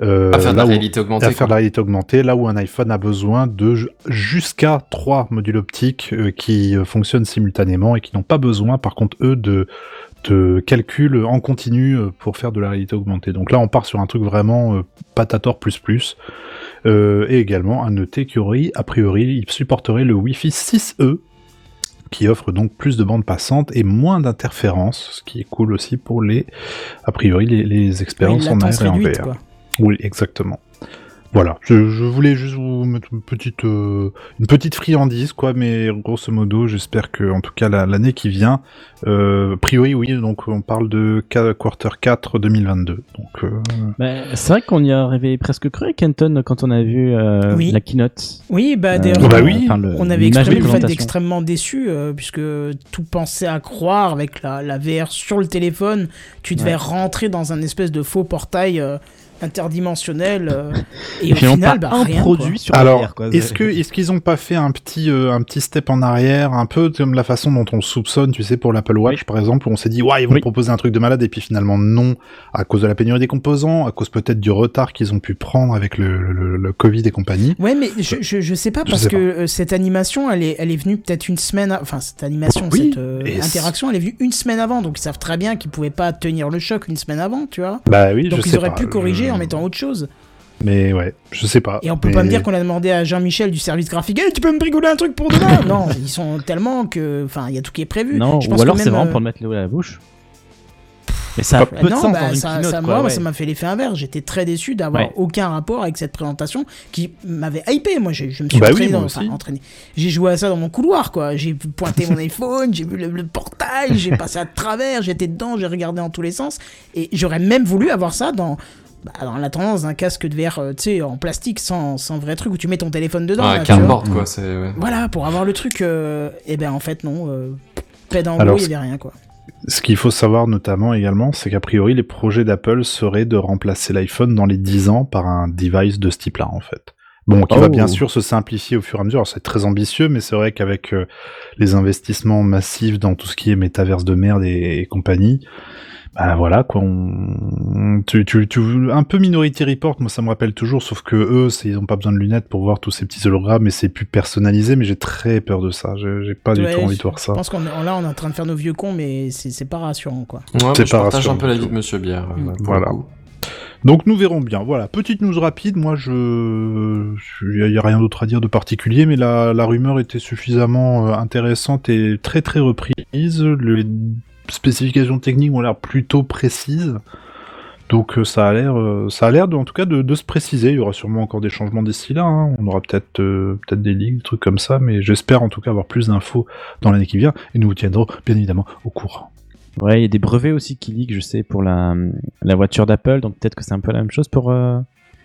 Euh, À faire de la là où- réalité augmentée. à faire quoi. de la réalité augmentée, là où un iPhone a besoin de ju- jusqu'à trois modules optiques euh, qui fonctionnent simultanément et qui n'ont pas besoin, par contre, eux, de, de calcul en continu euh, pour faire de la réalité augmentée. Donc là, on part sur un truc vraiment euh, patator plus plus. Euh, et également, à noter aurait, a priori, il supporterait le Wi-Fi 6E, qui offre donc plus de bandes passantes et moins d'interférences, ce qui est cool aussi pour les, a priori, les, les expériences en AR et en VR. quoi. Oui, exactement. Voilà, je, je voulais juste vous mettre une petite, euh, une petite friandise, quoi, mais grosso modo, j'espère que, en tout cas, la- l'année qui vient, euh, a priori, oui, donc on parle de qua- quarter 4 2022. Donc, euh, Bah, c'est vrai qu'on y a rêvé presque cru Kenton quand on a vu euh, Oui. la keynote. Oui, bah Euh, d'ailleurs, bah oui. enfin, on avait exprimé le fait d'extrêmement déçu, euh, puisque tout pensait à croire avec la, la VR sur le téléphone, tu devais Ouais. rentrer dans un espèce de faux portail euh, interdimensionnel, euh, et au Finalement, final, pas bah un rien. produit sur Alors, est-ce que est-ce qu'ils ont pas fait un petit euh, un petit step en arrière, un peu comme la façon dont on soupçonne, tu sais, pour l'Apple Watch par exemple, où on s'est dit ouais ils vont Oui. proposer un truc de malade et puis finalement non, à cause de la pénurie des composants, à cause peut-être du retard qu'ils ont pu prendre avec le, le, le Covid et compagnie. Ouais, mais je, je, je sais pas, Je parce sais que euh, cette animation, elle est, elle est venue peut-être une semaine. Enfin, cette animation, Oui, cette euh, et interaction, elle est venue une semaine avant, donc ils savent très bien qu'ils pouvaient pas tenir le choc une semaine avant, tu vois. Bah oui, Donc je ils sais auraient pas, pu corriger en mettant autre chose. Mais ouais, je sais pas. Et on peut Mais- pas me dire qu'on a demandé à Jean-Michel du service graphique, tu peux me brigoler un truc pour demain Non, ils sont tellement que. Enfin, il y a tout qui est prévu. Non, Je ou pense alors c'est vraiment euh, pour le mettre l'eau à la bouche. Mais ça a Euh, peu de non, sens bah, dans une ça, keynote, ça, quoi, moi, ouais. ça m'a fait l'effet inverse. J'étais très déçu d'avoir Ouais. aucun rapport avec cette présentation qui m'avait hypé. Moi, je, je me suis Bah oui, entraîné, dans- enfin, entraîné. J'ai joué à ça dans mon couloir, quoi. J'ai pointé mon iPhone, j'ai vu le, le portail, j'ai passé à travers, j'étais dedans, j'ai regardé dans tous les sens. Et j'aurais même voulu avoir ça dans. Bah, dans la tendance d'un casque de VR, euh, tu sais, en plastique, sans, sans vrai truc, où tu mets ton téléphone dedans. Ouais, là, tu vois. cardboard, quoi. C'est, ouais. Voilà, pour avoir le truc, euh, et ben en fait, non. Euh, pède en Alors, haut, il y avait rien, quoi. Ce qu'il faut savoir notamment également, c'est qu'a priori les projets d'Apple seraient de remplacer l'iPhone dans les 10 ans par un device de ce type-là en fait. Bon, qui va Oh. bien sûr se simplifier au fur et à mesure. Alors, C'est très ambitieux, mais c'est vrai qu'avec euh, les investissements massifs dans tout ce qui est métaverse de merde et, et compagnie, bah voilà quoi. On... Tu, tu, tu, un peu Minority Report, moi ça me rappelle toujours, sauf que eux, ils ont pas besoin de lunettes pour voir tous ces petits hologrammes et c'est plus personnalisé. Mais j'ai très peur de ça. J'ai pas du tout envie de voir ça. Je pense qu'on est, là, on est en train de faire nos vieux cons, mais c'est c'est pas rassurant, quoi. Ouais, C'est je pas partage rassurant un peu la vie de Monsieur Bière. euh, Mm. Voilà. le. Donc nous verrons bien. Voilà, petite news rapide. Moi, je, il y, a rien d'autre à dire de particulier, mais la, la rumeur était suffisamment euh, intéressante et très très reprise. Les spécifications techniques ont l'air plutôt précises. Donc euh, ça a l'air, euh, ça a l'air en tout cas de, se préciser. Il y aura sûrement encore des changements d'ici là. hein. On aura peut-être euh, peut-être des ligues, des trucs comme ça, mais j'espère en tout cas avoir plus d'infos dans l'année qui vient et nous vous tiendrons bien évidemment au courant. Ouais, il y a des brevets aussi qui leak, je sais, pour la, voiture d'Apple, donc peut-être que c'est un peu la même chose pour,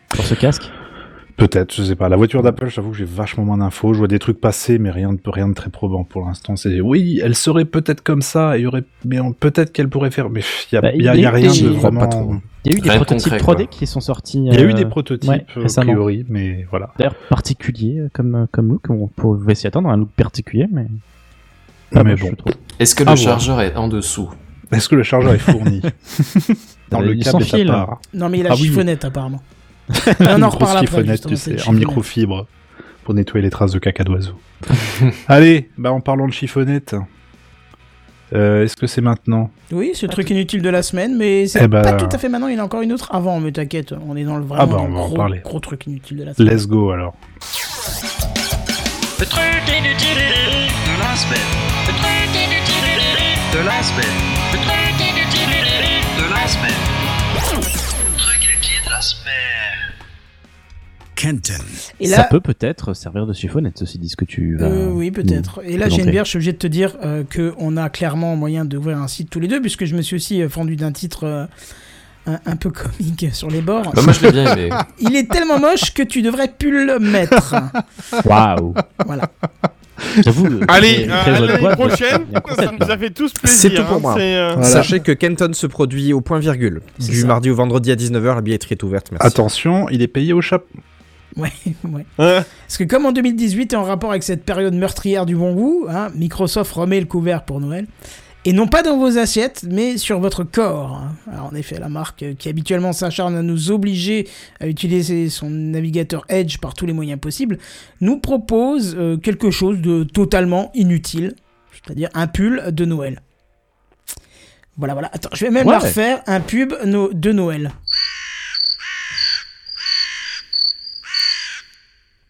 pour ce casque. Peut-être, je sais pas. La voiture d'Apple, j'avoue que j'ai vachement moins d'infos. Je vois des trucs passer, mais rien de, rien de très probant pour l'instant. C'est oui, elle serait peut-être comme ça, il y aurait, mais peut-être qu'elle pourrait faire. Mais il y a, Bah, y a- il y y a rien de vraiment. pas trop. Il y a eu des Rien prototypes concret, 3D quoi. qui sont sortis. Il y a eu euh, des prototypes ouais, euh, a priori, mais voilà. D'ailleurs, particulier euh, comme, comme look. On pouvait s'y attendre, un look particulier, mais. mais bon. Est-ce que le chargeur est en dessous? Est-ce que le chargeur est fourni? Dans le Il est câble fil. part. Non, mais il a Ah oui. chiffonnette apparemment. on en reparle après. justement, tu sais, en microfibre pour nettoyer les traces de caca d'oiseau. Allez, bah en parlant de chiffonnette, euh, est-ce que c'est maintenant Oui, ce truc inutile de la semaine, mais c'est Eh ben- pas tout à fait maintenant. Il y en a encore une autre avant, mais t'inquiète, on est dans le vraiment Ah bah, on va en gros, parler. gros truc inutile de la semaine. Let's go alors. Le truc inutile de la semaine. Le truc inutile de la semaine. Le truc inutile de la semaine. Le truc inutile de la semaine. Kenton. Et Ça peut peut-être servir de chiffonnette, ceci dit ce que tu vas. Euh, oui, peut-être. Et là. Geneviève, je suis obligé de te dire euh, qu'on a clairement moyen d'ouvrir un site tous les deux, puisque je me suis aussi euh, fendu d'un titre euh, un, un peu comique sur les bords. Bah moi je l'ai bien aimé. Il est tellement moche que tu devrais plus le mettre. Waouh voilà. J'avoue. Allez, à l'année prochaine, ça nous a fait tous C'est plaisir. tout pour hein, moi. c'est, euh, Voilà. Sachez que Kenton se produit au point virgule. C'est Du ça. mardi au vendredi à 19h, la billetterie est ouverte. Merci. Attention, il est payé au chapeau. Ouais, ouais. hein. Parce que comme en 2018 et en rapport avec cette période meurtrière du bon goût, hein, Microsoft remet le couvert pour Noël. Et non pas dans vos assiettes, mais sur votre corps. hein. Alors en effet, la marque euh, qui habituellement s'acharne à nous obliger à utiliser son navigateur Edge par tous les moyens possibles, nous propose euh, quelque chose de totalement inutile, c'est-à-dire un pull de Noël. Voilà, voilà. Attends, je vais même Ouais. la refaire, un pub de Noël.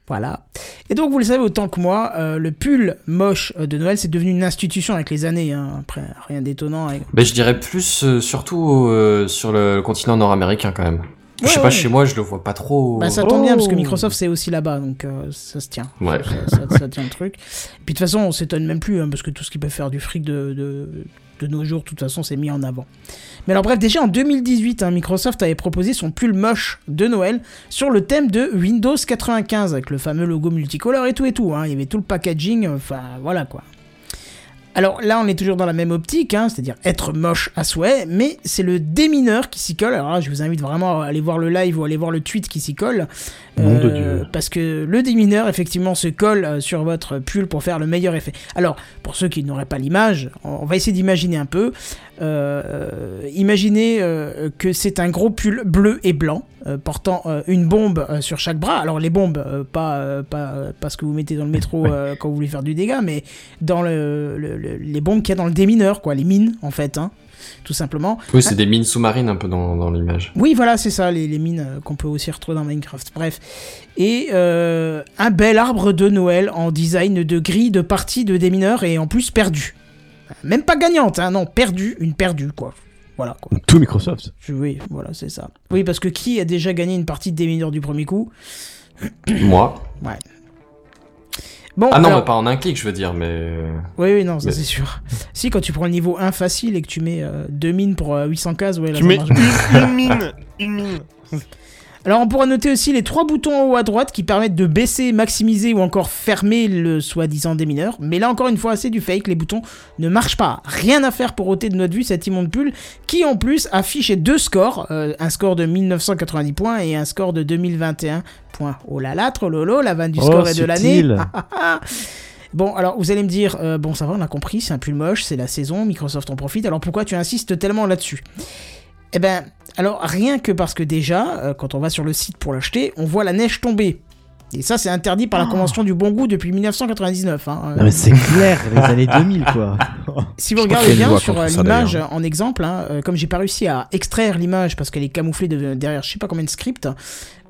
Voilà. Et donc, vous le savez autant que moi, euh, le pull moche euh, de Noël, c'est devenu une institution avec les années. hein. Après, rien d'étonnant. avec- Bah je dirais plus euh, surtout euh, sur le continent nord-américain quand même. Ouais, je sais ouais. pas, chez moi je le vois pas trop. Bah, ça tombe bien parce que Oh. Microsoft c'est aussi là-bas, donc euh, ça se tient. Ouais. Ça, ça- ça tient le truc. Et puis de toute façon, on s'étonne même plus hein, parce que tout ce qui peut faire du fric de, de, de nos jours, de toute façon, c'est mis en avant. Mais alors bref, déjà en 2018, hein, Microsoft avait proposé son pull moche de Noël sur le thème de Windows 95 avec le fameux logo multicolore et tout et tout. hein. Il y avait tout le packaging, enfin voilà quoi. Alors là, on est toujours dans la même optique, hein, c'est-à-dire être moche à souhait, mais c'est le démineur qui s'y colle. Alors là, je vous invite vraiment à aller voir le live ou aller voir le tweet qui s'y colle. Euh, Nom de Dieu. Parce que le démineur, effectivement, se colle euh, sur votre pull pour faire le meilleur effet. Alors, pour ceux qui n'auraient pas l'image, on va essayer d'imaginer un peu. Euh, imaginez euh, que c'est un gros pull bleu et blanc euh, portant une bombe sur chaque bras. Alors les bombes, pas, pas, pas ce que vous mettez dans le métro quand vous voulez faire du dégât, mais dans le, le- le- les bombes qu'il y a dans le démineur, quoi, les mines en fait, hein, tout simplement. Oui, c'est des mines sous-marines un peu dans, dans l'image. Oui, voilà, c'est ça, les, les mines qu'on peut aussi retrouver dans Minecraft. Bref. Et un bel arbre de Noël en design de grille de partie de démineur et en plus perdu. Même pas gagnante, hein, non, perdu, une perdue, quoi. Voilà, quoi. Tout Microsoft. Oui, voilà, c'est ça. Oui, parce que qui a déjà gagné une partie de démineur du premier coup? Moi. Bon, Ah non, alors- mais pas en un clic, je veux dire, mais. euh, Oui, oui, non, ça Mais- c'est sûr. si, quand tu prends le niveau 1 facile et que tu mets euh, deux mines pour euh, 800 cases, ouais, là, Tu ça mets marche une mine, une mine. Alors on pourra noter aussi les trois boutons en haut à droite qui permettent de baisser, maximiser ou encore fermer le soi-disant démineur. Mais là encore une fois c'est du fake, les boutons ne marchent pas. Rien à faire pour ôter de notre vue cet immonde pull qui en plus affiche deux scores, euh, un score de 1990 points et un score de 2021 points. Oh là là, trop lolo, la vanne du Oh, score est de l'année. Bon, alors vous allez me dire, euh, bon ça va, on a compris, c'est un pull moche, c'est la saison, Microsoft en profite, alors pourquoi tu insistes tellement là-dessus? Eh ben, alors rien que parce que déjà, euh, quand on va sur le site pour l'acheter, on voit la neige tomber. Et ça, c'est interdit par la Convention du bon goût depuis 1999. hein. Non, mais c'est clair, les années 2000, quoi. Si vous regardez bien sur euh, l'image en exemple, hein, euh, comme j'ai pas réussi à extraire l'image parce qu'elle est camouflée de- derrière je sais pas combien de scripts,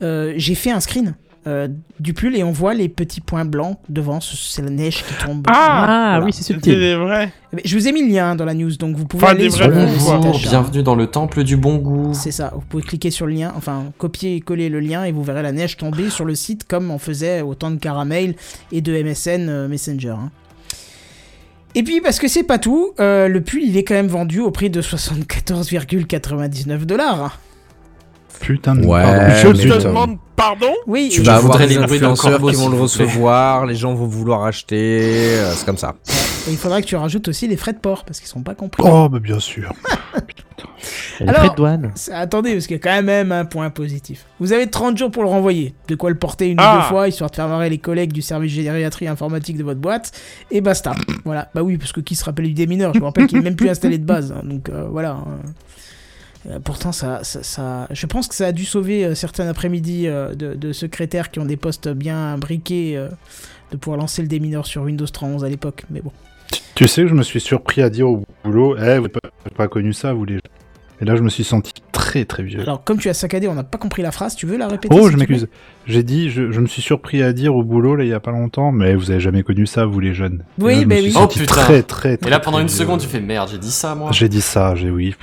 euh, j'ai fait un screen euh, du pull et on voit les petits points blancs devant, ce- c'est la neige qui tombe. Ah, Voilà. oui, c'est subtil. des vrais. Mais Je vous ai mis le lien dans la news, donc vous pouvez Enfin, aller sur le site bienvenue dans le temple du bon goût. C'est ça, vous pouvez cliquer sur le lien, enfin copier et coller le lien et vous verrez la neige tomber sur le site comme on faisait au temps de Caramel et de MSN euh, Messenger. hein. Et puis parce que c'est pas tout, euh, le pull il est quand même vendu au prix de 74,99 dollars. Putain de Ouais, pardon. mais Je putain. te demande pardon Oui, Tu vas avoir des influenceurs qui vont le recevoir, les gens vont vouloir acheter, euh, c'est comme ça. et il faudra que tu rajoutes aussi les frais de port parce qu'ils sont pas compris. Oh, bah bien sûr. Les Alors- frais de douane. Attendez, parce qu'il y a quand même un point positif. Vous avez 30 jours pour le renvoyer. De quoi le porter une Ah. ou deux fois, histoire de faire marrer les collègues du service gériatrie informatique de votre boîte. Et basta. voilà. Bah oui, parce que qui se rappelle du démineur? Je me rappelle qu'il n'est même plus installé de base. hein, donc euh, voilà. Euh, pourtant, ça, ça, ça- je pense que ça a dû sauver euh, certains après-midi euh, de, de secrétaires qui ont des postes bien briqués euh, de pouvoir lancer le démineur sur Windows 3.11 à l'époque. Mais bon. Tu sais que je me suis surpris à dire au boulot, eh, vous n'avez pas, pas connu ça, vous les. Et là, je me suis senti très très vieux. Alors, comme tu as saccadé, on n'a pas compris la phrase. Tu veux la répéter Oh, je m'excuse. J'ai dit, je, je me suis surpris à dire au boulot, là, il y a pas longtemps, mais vous avez jamais connu ça, vous les jeunes. Oui, Et là, je me bah suis oui. senti Oh, putain. Très, très, très, Et là, pendant une vieux. seconde, tu fais merde, j'ai dit ça, moi. J'ai dit ça, j'ai oui.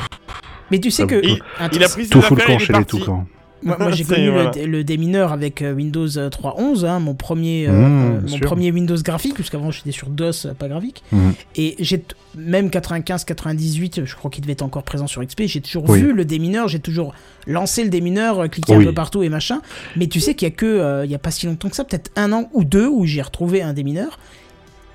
Mais tu sais Ah que. Il- a pris ses Tout le camp il est chez les parti. camp. Moi, moi, j'ai connu voilà. le, le démineur avec euh, Windows euh, 3.11, hein, mon premier, euh, Mmh, euh, mon premier Windows graphique, puisqu'avant j'étais sur DOS, euh, pas graphique. Mmh. Et j'ai même 95, 98, je crois qu'il devait être encore présent sur XP. J'ai toujours Oui. vu le démineur, j'ai toujours lancé le démineur, euh, cliqué un peu partout et machin. Mais tu sais qu'il y a que, euh, il y a pas si longtemps que ça, peut-être un an ou deux, où j'ai retrouvé un démineur.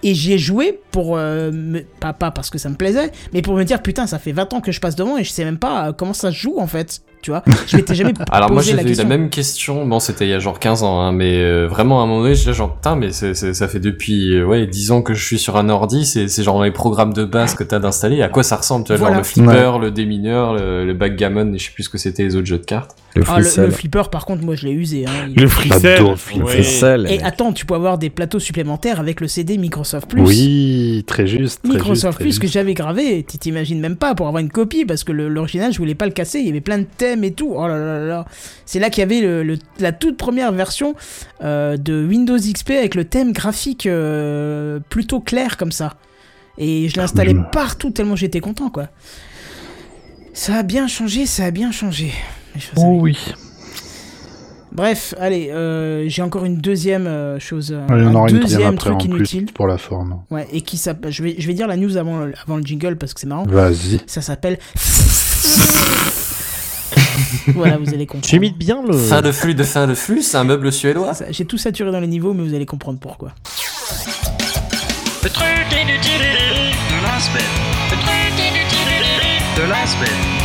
Et j'y ai joué pour. euh, pas, pas parce que ça me plaisait, mais pour me dire putain, ça fait 20 ans que je passe devant et je sais même pas euh, comment ça se joue en fait. Tu vois Je m'étais jamais Alors moi posé la j'avais eu la question. même question, bon c'était il y a genre 15 ans, hein, mais euh, vraiment à un moment donné j'étais genre putain mais ça fait depuis euh, ouais 10 ans que je suis sur un ordi, c'est, c'est genre les programmes de base que t'as d'installer, à quoi ça ressemble tu vois, Voilà. genre le flipper, le démineur, le, le backgammon et je sais plus ce que c'était les autres jeux de cartes. Le Ah, le, fricelle. le flipper, par contre, moi je l'ai usé. hein. Il- Le fricelle. Adolphe, le ouais. fricelle, Et mec. attends, tu peux avoir des plateaux supplémentaires avec le CD Microsoft Plus. Oui, très juste. Très Microsoft juste, très Plus que j'avais gravé, tu t'imagines même pas pour avoir une copie parce que l'original je voulais pas le casser, il y avait plein de thèmes et tout. Oh là là là. C'est là qu'il y avait le, le- la toute première version euh, de Windows XP avec le thème graphique euh, plutôt clair comme ça. Et je l'installais partout tellement j'étais content quoi. Ça a bien changé, ça a bien changé. Oh oui. Bref, allez, euh, j'ai encore une deuxième chose, Il y en un aura une deuxième truc inutile. plus pour la forme. Ouais, et qui s'appelle. Je vais, je vais dire la news avant, avant le jingle parce que c'est marrant. Vas-y. Ça s'appelle. voilà, vous allez comprendre. Tu imites bien le. Fin de flux de fin de flux, c'est un meuble suédois. Ça, J'ai tout saturé dans les niveaux, mais vous allez comprendre pourquoi. Le truc inutile de la semaine. Le truc inutile de la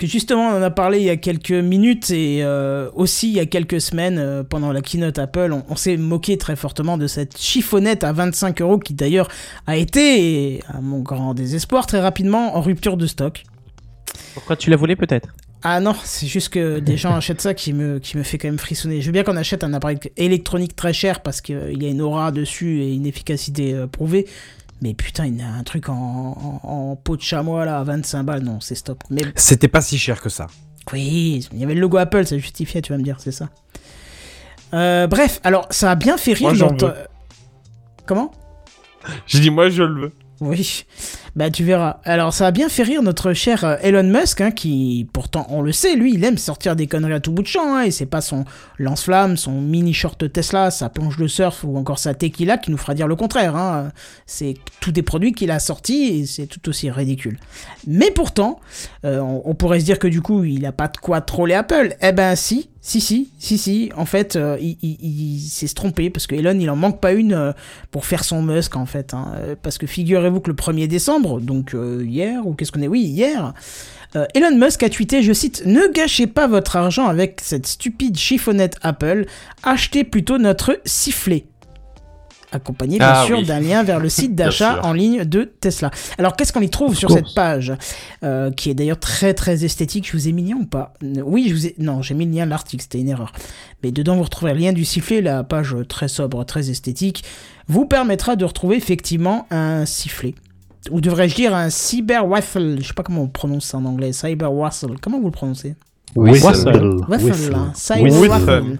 que justement, on en a parlé il y a quelques minutes et euh, aussi il y a quelques semaines, euh, pendant la keynote Apple, on, on s'est moqué très fortement de cette chiffonnette à 25 euros qui d'ailleurs a été, et à mon grand désespoir, très rapidement en rupture de stock. Pourquoi tu la voulais peut-être? Ah non, c'est juste que des gens achètent ça qui me, qui me fait quand même frissonner. Je veux bien qu'on achète un appareil électronique très cher parce qu'il y a une aura dessus et une efficacité euh, prouvée. Mais putain, il y a un truc en, en, en peau de chamois là à 25 balles. Non, c'est stop. Mais C'était pas si cher que ça. oui, il y avait le logo Apple, ça justifiait, tu vas me dire, c'est ça. Euh, bref, alors ça a bien fait rire Moi. Comment? J'ai dit, moi, je le veux. Oui, bah tu verras. Alors ça a bien fait rire notre cher euh, Elon Musk, hein, qui pourtant on le sait, lui il aime sortir des conneries à tout bout de champ, hein, et c'est pas son lance-flamme, son mini short Tesla, sa planche de surf ou encore sa tequila qui nous fera dire le contraire. Hein. C'est tous des produits qu'il a sortis et c'est tout aussi ridicule. Mais pourtant, euh, on, on pourrait se dire que du coup il a pas de quoi troller Apple. Eh ben si, si, si, si, si. En fait, euh, il, s'est trompé parce que Elon il en manque pas une euh, pour faire son Musk en fait. hein. Euh, Parce que figurez-vous que le 1er décembre, donc hier, ou qu'est-ce qu'on est Oui, hier, Elon Musk a tweeté, je cite, Ne gâchez pas votre argent avec cette stupide chiffonnette Apple, achetez plutôt notre sifflet. Accompagné bien Ah sûr oui. d'un lien vers le site d'achat en ligne de Tesla. Alors qu'est-ce qu'on y trouve sur course. cette page euh, qui est d'ailleurs très très esthétique? Je vous ai mis le lien ou pas? Oui, je vous ai. Non, j'ai mis le lien de l'article, c'était une erreur. Mais dedans, vous retrouverez le lien du sifflet, la page très sobre, très esthétique, vous permettra de retrouver effectivement un sifflet. Ou devrais-je dire un cyber waffle? Je sais pas comment on prononce ça en anglais. Cyber waffle. Comment vous le prononcez? Cyber Waffle. Waffle.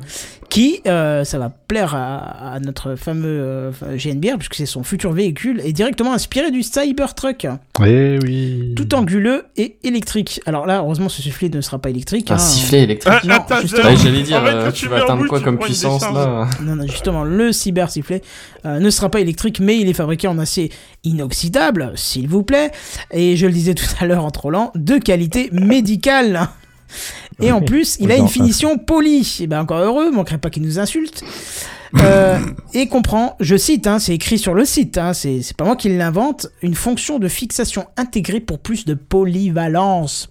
Qui, euh, ça va plaire à, à notre fameux euh, GNBR, puisque c'est son futur véhicule, est directement inspiré du Cybertruck. Eh oui. Tout anguleux et électrique. Alors là, heureusement, ce sifflet ne sera pas électrique. Un hein. sifflet électrique. Ah, Non, attends, justement. Ouais, J'allais dire, euh, tu vas atteindre quoi comme puissance là? Non, non, justement, le cyber sifflet euh, ne sera pas électrique, mais il est fabriqué en acier inoxydable, s'il vous plaît. Et je le disais tout à l'heure en trollant, de qualité médicale. Et en plus, il a une finition polie. Et ben encore heureux, manquerait pas qu'il nous insulte. Euh, et comprend, je cite, hein, c'est écrit sur le site, hein, c'est c'est pas moi qui l'invente, une fonction de fixation intégrée pour plus de polyvalence.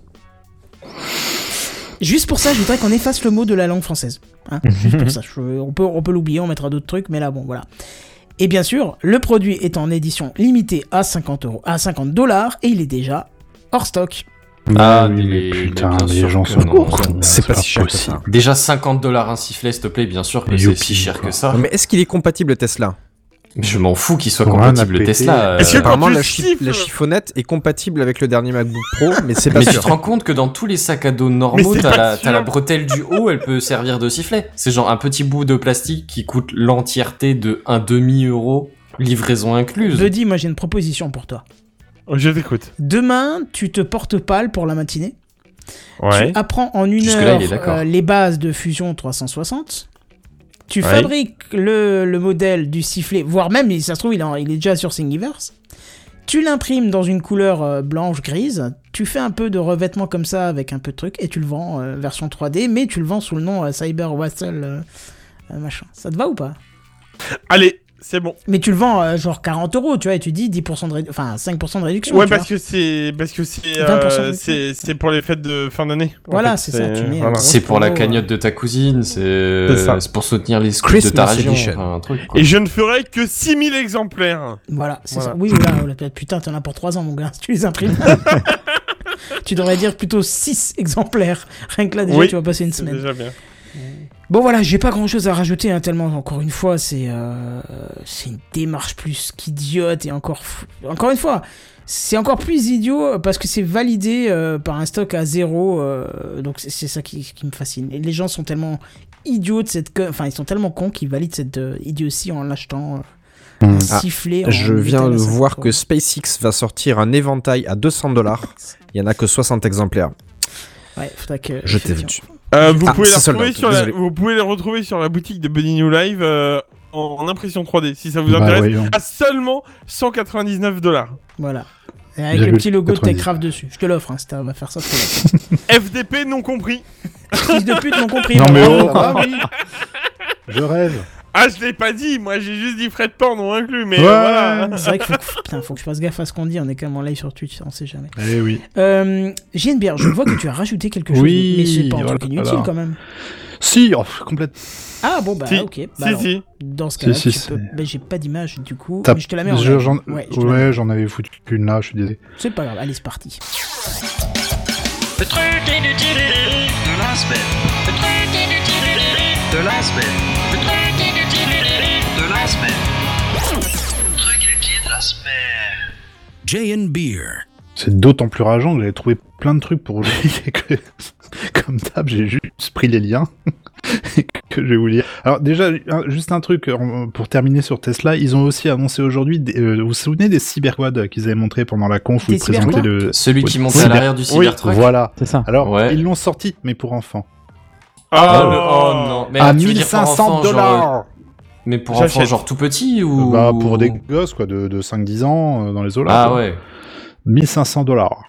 Juste pour ça, je voudrais qu'on efface le mot de la langue française. hein, juste pour ça. Je- on peut, on peut l'oublier, on mettra d'autres trucs, mais là, bon, voilà. Et bien sûr, le produit est en édition limitée à 50 euros, à 50 dollars, et il est déjà hors stock. Ah, oui, mais- putain, les gens sont cons. c'est pas si cher que possible. ça. Déjà 50 dollars un sifflet, s'il te plaît, bien sûr que c'est si cher quoi. que ça. Mais est-ce qu'il est compatible Tesla? Mais je m'en fous qu'il soit compatible. Tesla. Est-ce que euh, Apparemment, la, chi- siffles- la chiffonnette est compatible avec le dernier MacBook Pro, mais c'est pas Mais tu te rends compte que dans tous les sacs à dos normaux, t'as la, bretelle du haut, elle peut servir de sifflet. C'est genre un petit bout de plastique qui coûte l'entièreté de un demi-euro, livraison incluse. Buddy, moi j'ai une proposition pour toi. Je t'écoute. Demain, tu te portes pâle pour la matinée. Ouais. Tu apprends en une heure euh, les bases de Fusion 360. Tu Ouais. fabriques le, le modèle du sifflet, voire même, si ça se trouve, il, en- il est déjà sur Thingiverse. Tu l'imprimes dans une couleur euh, blanche-grise. Tu fais un peu de revêtement comme ça avec un peu de truc et tu le vends euh, version 3D, mais tu le vends sous le nom euh, Cyber Wassel euh, machin. Ça te va ou pas? Allez, c'est bon. Mais tu le vends euh, genre 40 euros, tu vois, et tu dis 10% de rédu- enfin 5% de réduction. Ouais, parce que c'est parce que c'est 20% euh, c'est c'est pour les fêtes de fin d'année. Voilà, fait, c'est ça, tu mets, voilà. C'est pour la promo, cagnotte de ta cousine, c'est C'est ça. c'est pour soutenir les scouts de ta région, edition. enfin, un truc. quoi. Et je ne ferai que 6000 exemplaires. Voilà, c'est Voilà. ça. Oui, voilà, voilà, putain, t'en as pour 3 ans, mon gars, si tu les imprimes. tu devrais dire plutôt 6 exemplaires. Rien que là, déjà, Oui, tu vas passer une C'est semaine. déjà bien. Bon, voilà, j'ai pas grand chose à rajouter, hein, tellement, encore une fois, c'est euh, une démarche plus qu'idiote et encore. Encore une fois, c'est encore plus idiot parce que c'est validé euh, par un stock à zéro. euh, donc, c'est ça qui, qui me fascine. Et les gens sont tellement idiots de cette. Enfin, ils sont tellement cons qu'ils valident cette euh, idiotie en l'achetant. en Je viens de à 50 voir que SpaceX va sortir un éventail à 200 dollars. Il y en a que 60 exemplaires. Ouais, faudrait que. Je t'ai vu. Euh, vous Ah, pouvez retrouver sur la, vous pouvez les retrouver sur la boutique de Buddy New Live euh, en, en impression 3D si ça vous Bah, intéresse. À seulement 199 dollars. Voilà. Et avec le petit logo de 90. Techcraft dessus. Je te l'offre, hein, si on va faire ça. FDP non compris. Fils de pute, non compris. Non, mais Bravo. oh, ah oui Je rêve Ah, je l'ai pas dit, moi j'ai juste dit frais de port non inclus, mais Ouais. voilà. C'est vrai qu'il faut, que- putain, faut que je fasse gaffe à ce qu'on dit. On est quand même en live sur Twitch, on sait jamais. Eh oui. Euh, JNBR, je vois que tu as rajouté quelque chose, Oui, mais c'est pas un truc inutile quand même. Si, oh, complète. Ah bon, bah Si, ok. Bah, si, alors, si. Dans ce cas-là, Si, tu si, peux- c'est- bah, j'ai pas d'image du coup, T'as- mais je te la mets en je- j'en- ouais, j'en avais foutu une là, je suis désolé. C'est pas grave, allez, c'est parti. Le truc inutile de la semaine. Le truc inutile de la semaine. And Beer. C'est d'autant plus rageant que j'avais trouvé plein de trucs pour et que, comme d'hab, j'ai juste pris les liens et que je vais vous lire. Alors déjà, un- juste un truc euh, pour terminer sur Tesla, ils ont aussi annoncé aujourd'hui, des- euh, vous vous souvenez des cyberquads qu'ils avaient montré pendant la conf où ils présentaient le... Celui Oui. qui montait à Cyber- l'arrière du Oui, Cybertruck. voilà. C'est ça. Alors, Ouais. ils l'ont sorti, mais pour enfants. Ah, Oh, le- oh non. Mais à tu veux dire pour 1500 enfants, genre, dollars Mais pour enfants genre tout petit ou Bah, pour des gosses, quoi, de, de 5-10 ans, euh, dans les eaux là. Ah quoi. ouais. 1500 dollars.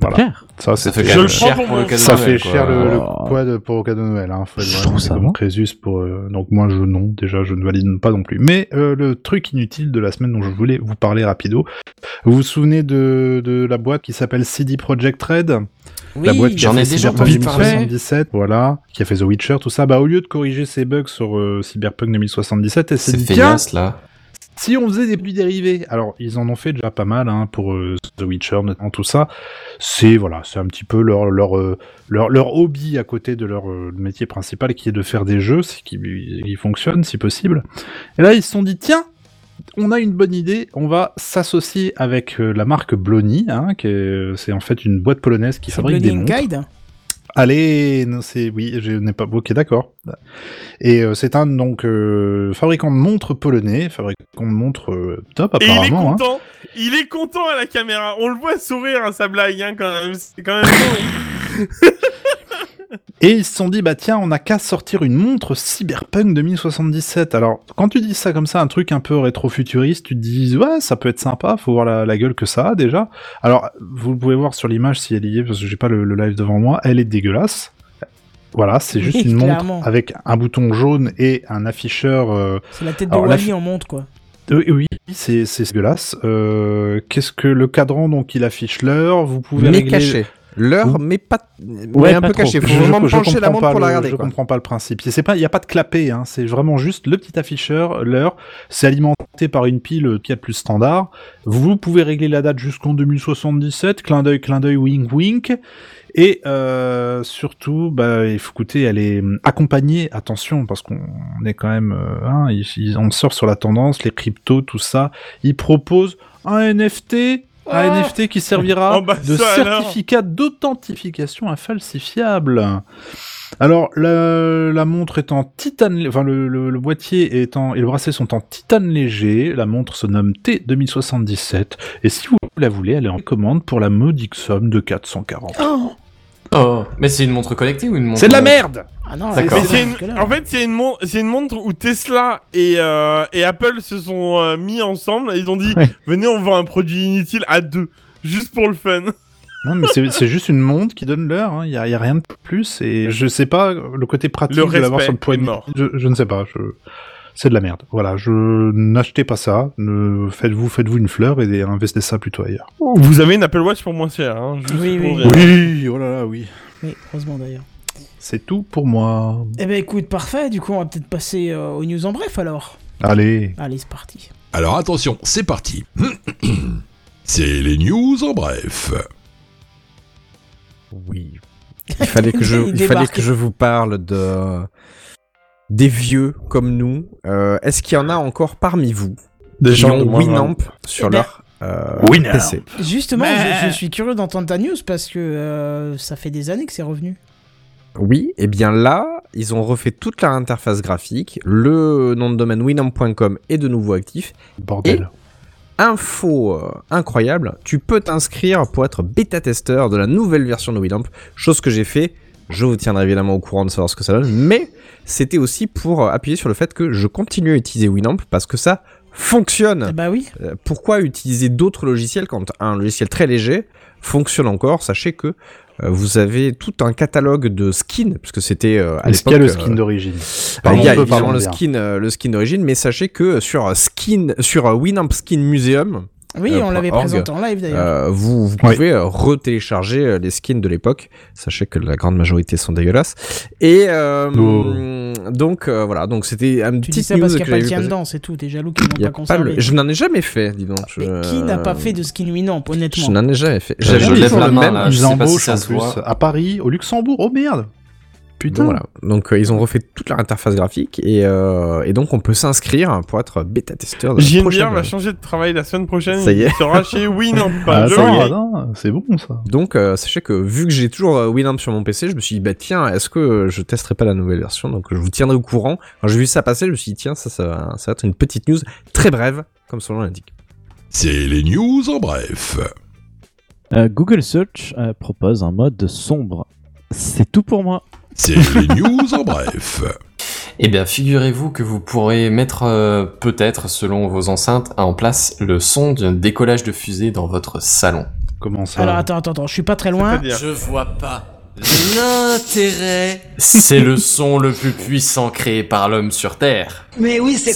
Voilà. Cher. Ça, Ça c'est fait Je le cher pour le cadeau Ça de fait Noël, cher le, le quad pour au cadeau de Noël. Hein. Faut Je trouve ça bon. Crésus pour. euh, donc moi je non, déjà je ne valide pas non plus. Mais euh, le truc inutile de la semaine dont je voulais vous parler rapido. Vous vous souvenez de, de la boîte qui s'appelle CD Projekt Red? Oui, La boîte qui a fait Cyberpunk entendu parler. 2077, voilà, qui a fait The Witcher, tout ça. Bah au lieu de corriger ses bugs sur euh, Cyberpunk 2077, elle s'est C'est feignasse là. si on faisait des produits dérivés, alors ils en ont fait déjà pas mal hein, pour euh, The Witcher, notamment tout ça. C'est voilà, c'est un petit peu leur leur euh, leur, leur hobby à côté de leur euh, métier principal qui est de faire des jeux, qui, qui fonctionnent si possible. Et là ils se sont dit tiens, on a une bonne idée, on va s'associer avec euh, la marque Blony, hein, qui est- c'est en fait une boîte polonaise qui fabrique des montres. Guide. Allez, non, c'est oui, je n'ai pas. Ok, d'accord. Et euh, c'est un donc euh, fabricant de montres polonais, fabricant de montres euh, top Et il est apparemment. hein. content. Il est content à la caméra. On le voit sourire à sa blague, hein, quand même. C'est quand même. Et ils se sont dit, bah tiens, on n'a qu'à sortir une montre Cyberpunk 2077. Alors, quand tu dis ça comme ça, un truc un peu rétro-futuriste, tu te dis, ouais, ça peut être sympa, faut voir la, la gueule que ça a déjà. Alors, vous pouvez voir sur l'image si elle y est, parce que j'ai pas le, le live devant moi, elle est dégueulasse. Voilà, c'est juste Oui, une montre avec un bouton jaune et un afficheur. euh, C'est la tête de Wally en monte, quoi. Oui, oui, c'est c'est dégueulasse. Euh, Qu'est-ce que le cadran donc il affiche l'heure Vous pouvez Mais régler... caché. L'heure, mais pas, mais Ouais, un pas peu trop. caché. Faut Je- vraiment je- je pencher la comprends montre pas pour la regarder. Je quoi. comprends pas le principe. C'est pas, il y a pas de clapet. Hein. C'est vraiment juste le petit afficheur, l'heure. C'est alimenté par une pile euh, 4 plus standard. Vous pouvez régler la date jusqu'en 2077. Clin d'œil, clin d'œil, wink, wink. Et euh, surtout, bah, il faut écouter, elle est hum, accompagnée. Attention, parce qu'on est quand même, euh, hein, on sort sur la tendance, les cryptos, tout ça. Ils proposent un NFT. Un Ah. NFT qui servira Oh, bah, de certificat d'authentification infalsifiable. Alors, la, la montre est en titane, enfin, le, le- le boîtier est en, et le bracelet sont en titane léger. La montre se nomme T2077. Et si vous la voulez, elle est en commande pour la modique somme de 440. Oh, mais c'est une montre connectée ou une montre C'est de la merde! Ah non, c'est- une-. En fait, c'est une, mon- c'est une montre où Tesla et, euh, et Apple se sont euh, mis ensemble et ils ont dit Ouais. Venez, on vend un produit inutile à deux, juste pour le fun. Non, mais c'est juste une montre qui donne l'heure, il n'y a, y a rien de plus. Et je sais pas, le côté pratique Le de l'avoir sur le poignet, je, je ne sais pas. Je... C'est de la merde. Voilà, je n'achetez pas ça. Ne faites-vous une fleur et investissez ça plutôt ailleurs. Vous avez une Apple Watch pour moins cher. Hein, Oui, pour oui. Oui, oh là là, oui. Oui, heureusement d'ailleurs. C'est tout pour moi. Eh ben écoute, parfait. Du coup, on va peut-être passer euh, aux news en bref alors. Allez. Allez, c'est parti. Alors attention, c'est parti. C'est les news en bref. Oui. Il fallait que je, Il il fallait débarque. que je vous parle de des vieux comme nous. Euh, Est-ce qu'il y en a encore parmi vous? Des qui gens ont de Winamp sur Eh ben, leur euh, Winamp. PC Justement, Mais- je, je suis curieux d'entendre ta news parce que euh, ça fait des années que c'est revenu. Oui, et bien là, ils ont refait toute leur interface graphique. Le nom de domaine winamp.com est de nouveau actif. Bordel. Info euh, incroyable, tu peux t'inscrire pour être bêta-testeur de la nouvelle version de Winamp, chose que j'ai fait. Je vous tiendrai évidemment au courant de savoir ce que ça donne, mais c'était aussi pour euh, appuyer sur le fait que je continue à utiliser Winamp parce que ça fonctionne. Eh bah oui. Euh, pourquoi utiliser d'autres logiciels quand un logiciel très léger fonctionne encore? Sachez que euh, vous avez tout un catalogue de skins, parce que c'était euh, à l'époque. le skin euh, d'origine bah, il y a le skin, euh, le skin d'origine, mais sachez que sur skin, sur euh, Winamp Skin Museum, Oui, Euh, on l'avait présenté en live d'ailleurs. euh, vous, vous Oui. pouvez euh, retélécharger les skins de l'époque. Sachez que la grande majorité sont dégueulasses. Et euh, Oh. donc euh, voilà, donc c'était un tu petit dis ça parce qu'il n'y a pas vu tien dedans, c'est tout. T'es jaloux qu'ils n'ont a pas pas le- conservé. Je n'en ai jamais fait, dis donc. Mais Je- qui n'a pas fait de skin Winamp, honnêtement Je n'en ai jamais fait. Je J'avais la main, même. là. je Ils sais pas si embauchent ça en se plus à Paris, au Luxembourg. Oh merde Putain. Donc, voilà. Donc euh, ils ont refait toute leur interface graphique et, euh, et donc on peut s'inscrire pour être bêta-testeur de la JNBR prochaine. va changer de travail la semaine prochaine. Ça y est. Il sera chez Winamp. Ah, attends, c'est bon ça. Donc euh, sachez que vu que j'ai toujours Winamp sur mon PC, je me suis dit bah tiens, est-ce que je testerai pas la nouvelle version? Donc je vous tiendrai au courant. Quand j'ai vu ça passer, je me suis dit tiens, ça, ça, va- ça va être une petite news très brève, comme son nom l'indique. C'est les news en bref. Euh, Google Search euh, propose un mode sombre. C'est tout pour moi. C'est les news en bref. Eh bien, figurez-vous que vous pourrez mettre euh, peut-être, selon vos enceintes, en place le son d'un décollage de fusée dans votre salon. Comment ça Alors attends, attends, attends, je suis pas très loin. Je vois pas l'intérêt. C'est le son le plus puissant créé par l'homme sur Terre. Mais oui, c'est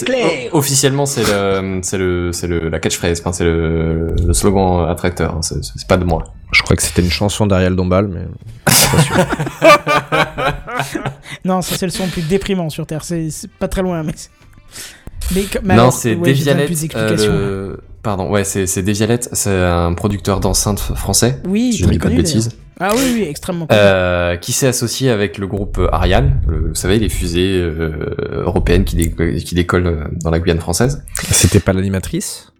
o- officiellement, c'est le, c'est le, c'est le, la catchphrase, enfin, c'est le, le slogan attracteur. hein, c'est pas de moi. Crois que c'était une chanson d'Ariel Dombal, mais Non, ça c'est le son le plus déprimant sur Terre. C'est pas très loin, mais. non, c'est ouais, j'ai besoin de Devialet. plus euh, le- Pardon, ouais, c'est, c'est Devialet. C'est un producteur d'enceintes français. Oui, si je ne dis pas de bêtises. Ah oui, oui, extrêmement connu. Euh, qui s'est associé avec le groupe Ariane, le- vous savez, les fusées euh, européennes qui, dé- qui décollent euh, dans la Guyane française. c'était pas l'animatrice?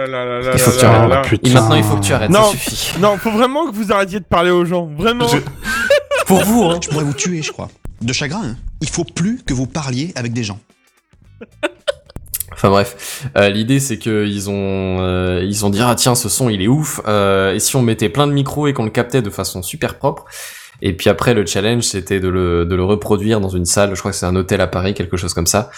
Là, là, là, là, Il faut là, que tu là, arrêtes. Et maintenant, il faut que tu arrêtes, Non. ça suffit. Non, faut vraiment que vous arrêtiez de parler aux gens. Vraiment. Pour vous, hein. Je pourrais vous tuer, je crois. De chagrin, hein. Il faut plus que vous parliez avec des gens. Enfin bref, Euh, l'idée c'est que ils ont euh, ils ont dit ah tiens ce son il est ouf euh, et si on mettait plein de micros et qu'on le captait de façon super propre? Et puis après le challenge c'était de le de le reproduire dans une salle je crois que c'est un hôtel à Paris quelque chose comme ça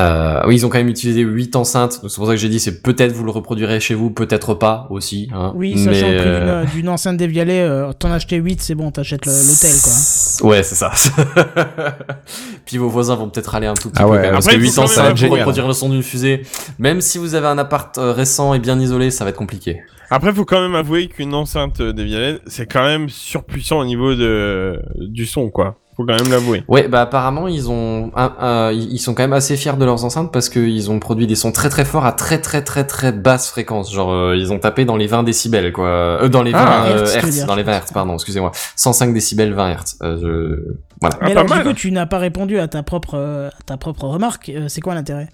euh, oui ils ont quand même utilisé huit enceintes donc c'est pour ça que j'ai dit c'est peut-être vous le reproduirez chez vous peut-être pas aussi hein, Oui, mais, sachant que euh, d'une- enceinte dévialée, euh, t'en achetais 8, c'est bon, t'achètes le- l'hôtel, quoi. Ouais, c'est ça. Puis vos voisins vont peut-être aller un tout petit Ah peu ouais, quand même. Parce que il 8 faut quand même enceintes pour génial. reproduire le son d'une fusée, même si vous avez un appart euh, récent et bien isolé, ça va être compliqué. Après, faut quand même avouer qu'une enceinte dévialée, c'est quand même surpuissant au niveau de du son, quoi. Faut quand même l'avouer. Ouais, bah apparemment ils ont, un- un- ils sont quand même assez fiers de leurs enceintes parce qu'ils ont produit des sons très très forts à très très très très basse fréquence. Genre euh, ils ont tapé dans les 20 décibels quoi, euh, dans les 20 Ah, euh, hertz, dire. dans les 20 hertz, pardon, excusez-moi, 105 décibels 20 hertz. Euh, je... Voilà. Ah, Mais pas alors, du coup, tu n'as pas répondu à ta propre, euh, à ta propre remarque. Euh, c'est quoi l'intérêt?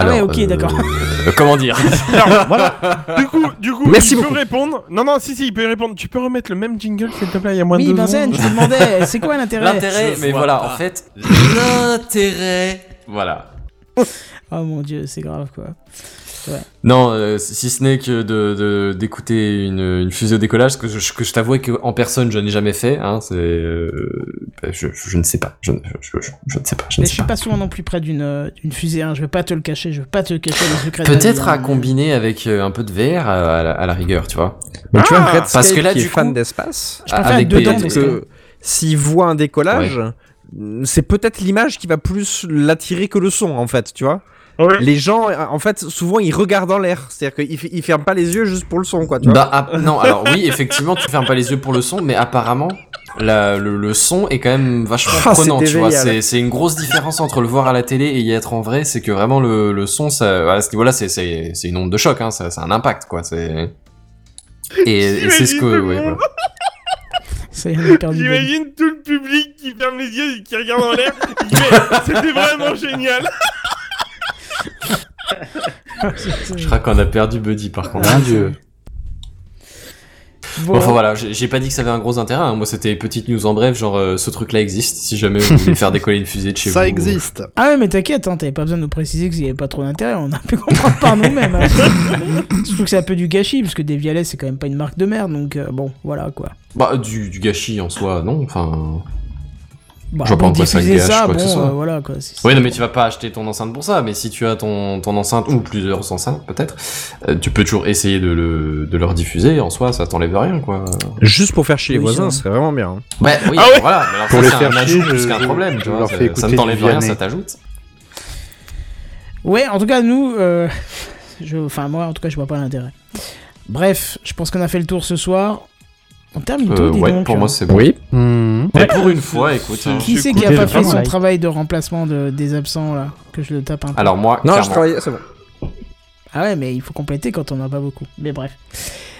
Ah ouais, ok, d'accord. euh, comment dire Alors, voilà. Du coup, du coup, Merci il beaucoup. peut répondre. Non, non, si, si, il peut répondre. Tu peux remettre le même jingle, s'il te plaît, il y a moins Oui, de deux Vincent, secondes. je te demandais, c'est quoi l'intérêt L'intérêt, mais voilà, pas. en fait, l'intérêt, voilà. Oh mon dieu, c'est grave, quoi. Non, euh, si ce n'est que de de- d'écouter une, une fusée au décollage, ce que je, que je t'avoue qu'en personne je n'ai jamais fait. Hein, c'est, euh, bah, je, je ne sais pas, je, ne- je, je, je ne sais pas, je ne Mais je sais suis pas. pas souvent non plus près d'une euh, d'une fusée, hein. je vais pas te le cacher, je vais pas te cacher les secrets Peut-être à hein. combiner avec un peu de VR à, à la, à la rigueur, tu vois. Mais tu vois, parce que là, est du fan d'espace, Je préfère avec être dedans, des- parce que s'il voit un décollage, c'est peut-être l'image qui va plus l'attirer que le son, en fait, tu vois. Ouais. Les gens, en fait, souvent, ils regardent en l'air. C'est-à-dire qu'ils ils ferment pas les yeux juste pour le son, quoi, tu vois. Bah ah, non, alors oui, effectivement, tu fermes pas les yeux pour le son, mais apparemment. la- le, le son est quand même vachement Ah, prenant, tu vois. C'est, une grosse différence entre le voir à la télé et y être en vrai. C'est que vraiment le, le son, ça, à ce niveau-là, c'est, une onde de choc, hein. Ça, c'est un impact, quoi. C'est... Et, et c'est ce que, J'imagine ouais, tout le voilà. J'imagine tout public qui ferme les yeux et qui regarde en l'air. C'était vraiment génial. Je crois qu'on a perdu Buddy, par contre. Ah, Mon Dieu. Bon. Bon, enfin voilà, j'ai pas dit que ça avait un gros intérêt. hein. Moi, c'était petite news en bref, genre euh, ce truc-là existe. Si jamais vous voulez faire décoller une fusée de chez vous. Ça existe. Ah ouais, mais t'inquiète, hein, t'avais pas besoin de nous préciser qu'il y avait pas trop d'intérêt, on a pu comprendre par nous-mêmes. hein. Je trouve que c'est un peu du gâchis, parce que des Vialets, c'est quand même pas une marque de merde, donc euh, bon, voilà quoi. Bah, du, du gâchis en soi, non. Enfin. Bah, Je vois pas bon, en quoi ça diffuser gâche ça, quoi que bon, ce soit. euh, voilà quoi. c'est- Oui, non, mais tu vas pas acheter ton enceinte pour ça. Mais si tu as ton, ton enceinte ou plusieurs enceintes, peut-être, euh, tu peux toujours essayer de le, de leur diffuser. En soi, ça t'enlève rien, quoi. Juste pour faire chier les Oui, voisins, c'est ce serait vraiment bien. hein. Ouais, oui, Ah ouais voilà. Mais alors, Pour ça, les c'est faire un chier, ajout plus je- qu'un je- problème, tu vois. leur Ça, ça ne t'enlève rien, ça t'ajoute. Ouais, en tout cas, nous, euh, je, enfin moi, en tout cas, je vois pas l'intérêt. Bref, je pense qu'on a fait le tour ce soir. On termine tout, Euh, dis ouais, donc. pour moi, c'est bon. Oui. Hmm. Mais pour une fois, écoute. hein. Qui c'est qui a pas fait son travail. de remplacement de, des absents là Que je le tape un peu? Alors moi, Non, je clairement. travaillais, c'est bon. Ah ouais, mais il faut compléter quand on n'a pas beaucoup. Mais bref.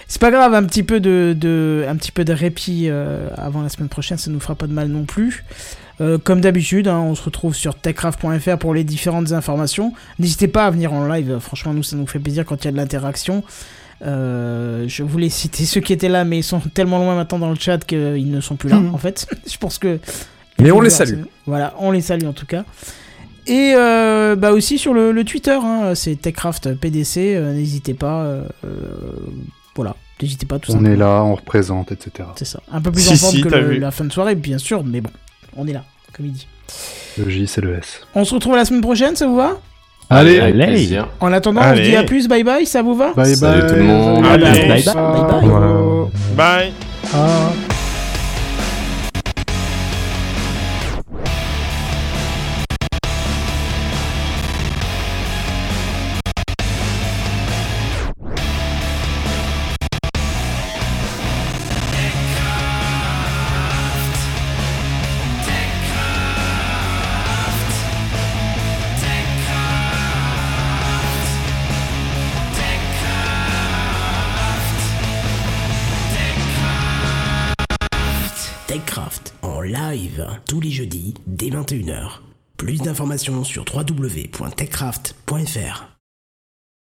C'est pas grave, un petit peu de, de- un petit peu de répit euh, avant la semaine prochaine, ça nous fera pas de mal non plus. Euh, comme d'habitude, hein, on se retrouve sur techcraft.fr pour les différentes informations. N'hésitez pas à venir en live, franchement, nous, ça nous fait plaisir quand il y a de l'interaction. Euh, je voulais citer ceux qui étaient là, mais ils sont tellement loin maintenant dans le chat qu'ils ne sont plus là, Mhm. en fait. je pense que. Mais on les salue. Voilà, on les salue en tout cas. Et euh, bah aussi sur le, le Twitter, hein, c'est Techcraft PDC, euh, n'hésitez pas. voilà, n'hésitez pas tout On simplement. est là, on représente, etc. C'est ça. Un peu plus Si, en forme si, que le- la fin de soirée, bien sûr, mais bon, on est là, comme il dit. Le J, c'est le S. On se retrouve la semaine prochaine, ça vous va? Allez, avec allez. plaisir. En attendant, on Allez. se dit à plus, bye bye, ça vous va bye Salut bye. tout le monde. Allez. Bye bye. Bye bye. Bye. Ah. Les jeudis dès 21h. Plus d'informations sur www.techcraft.fr.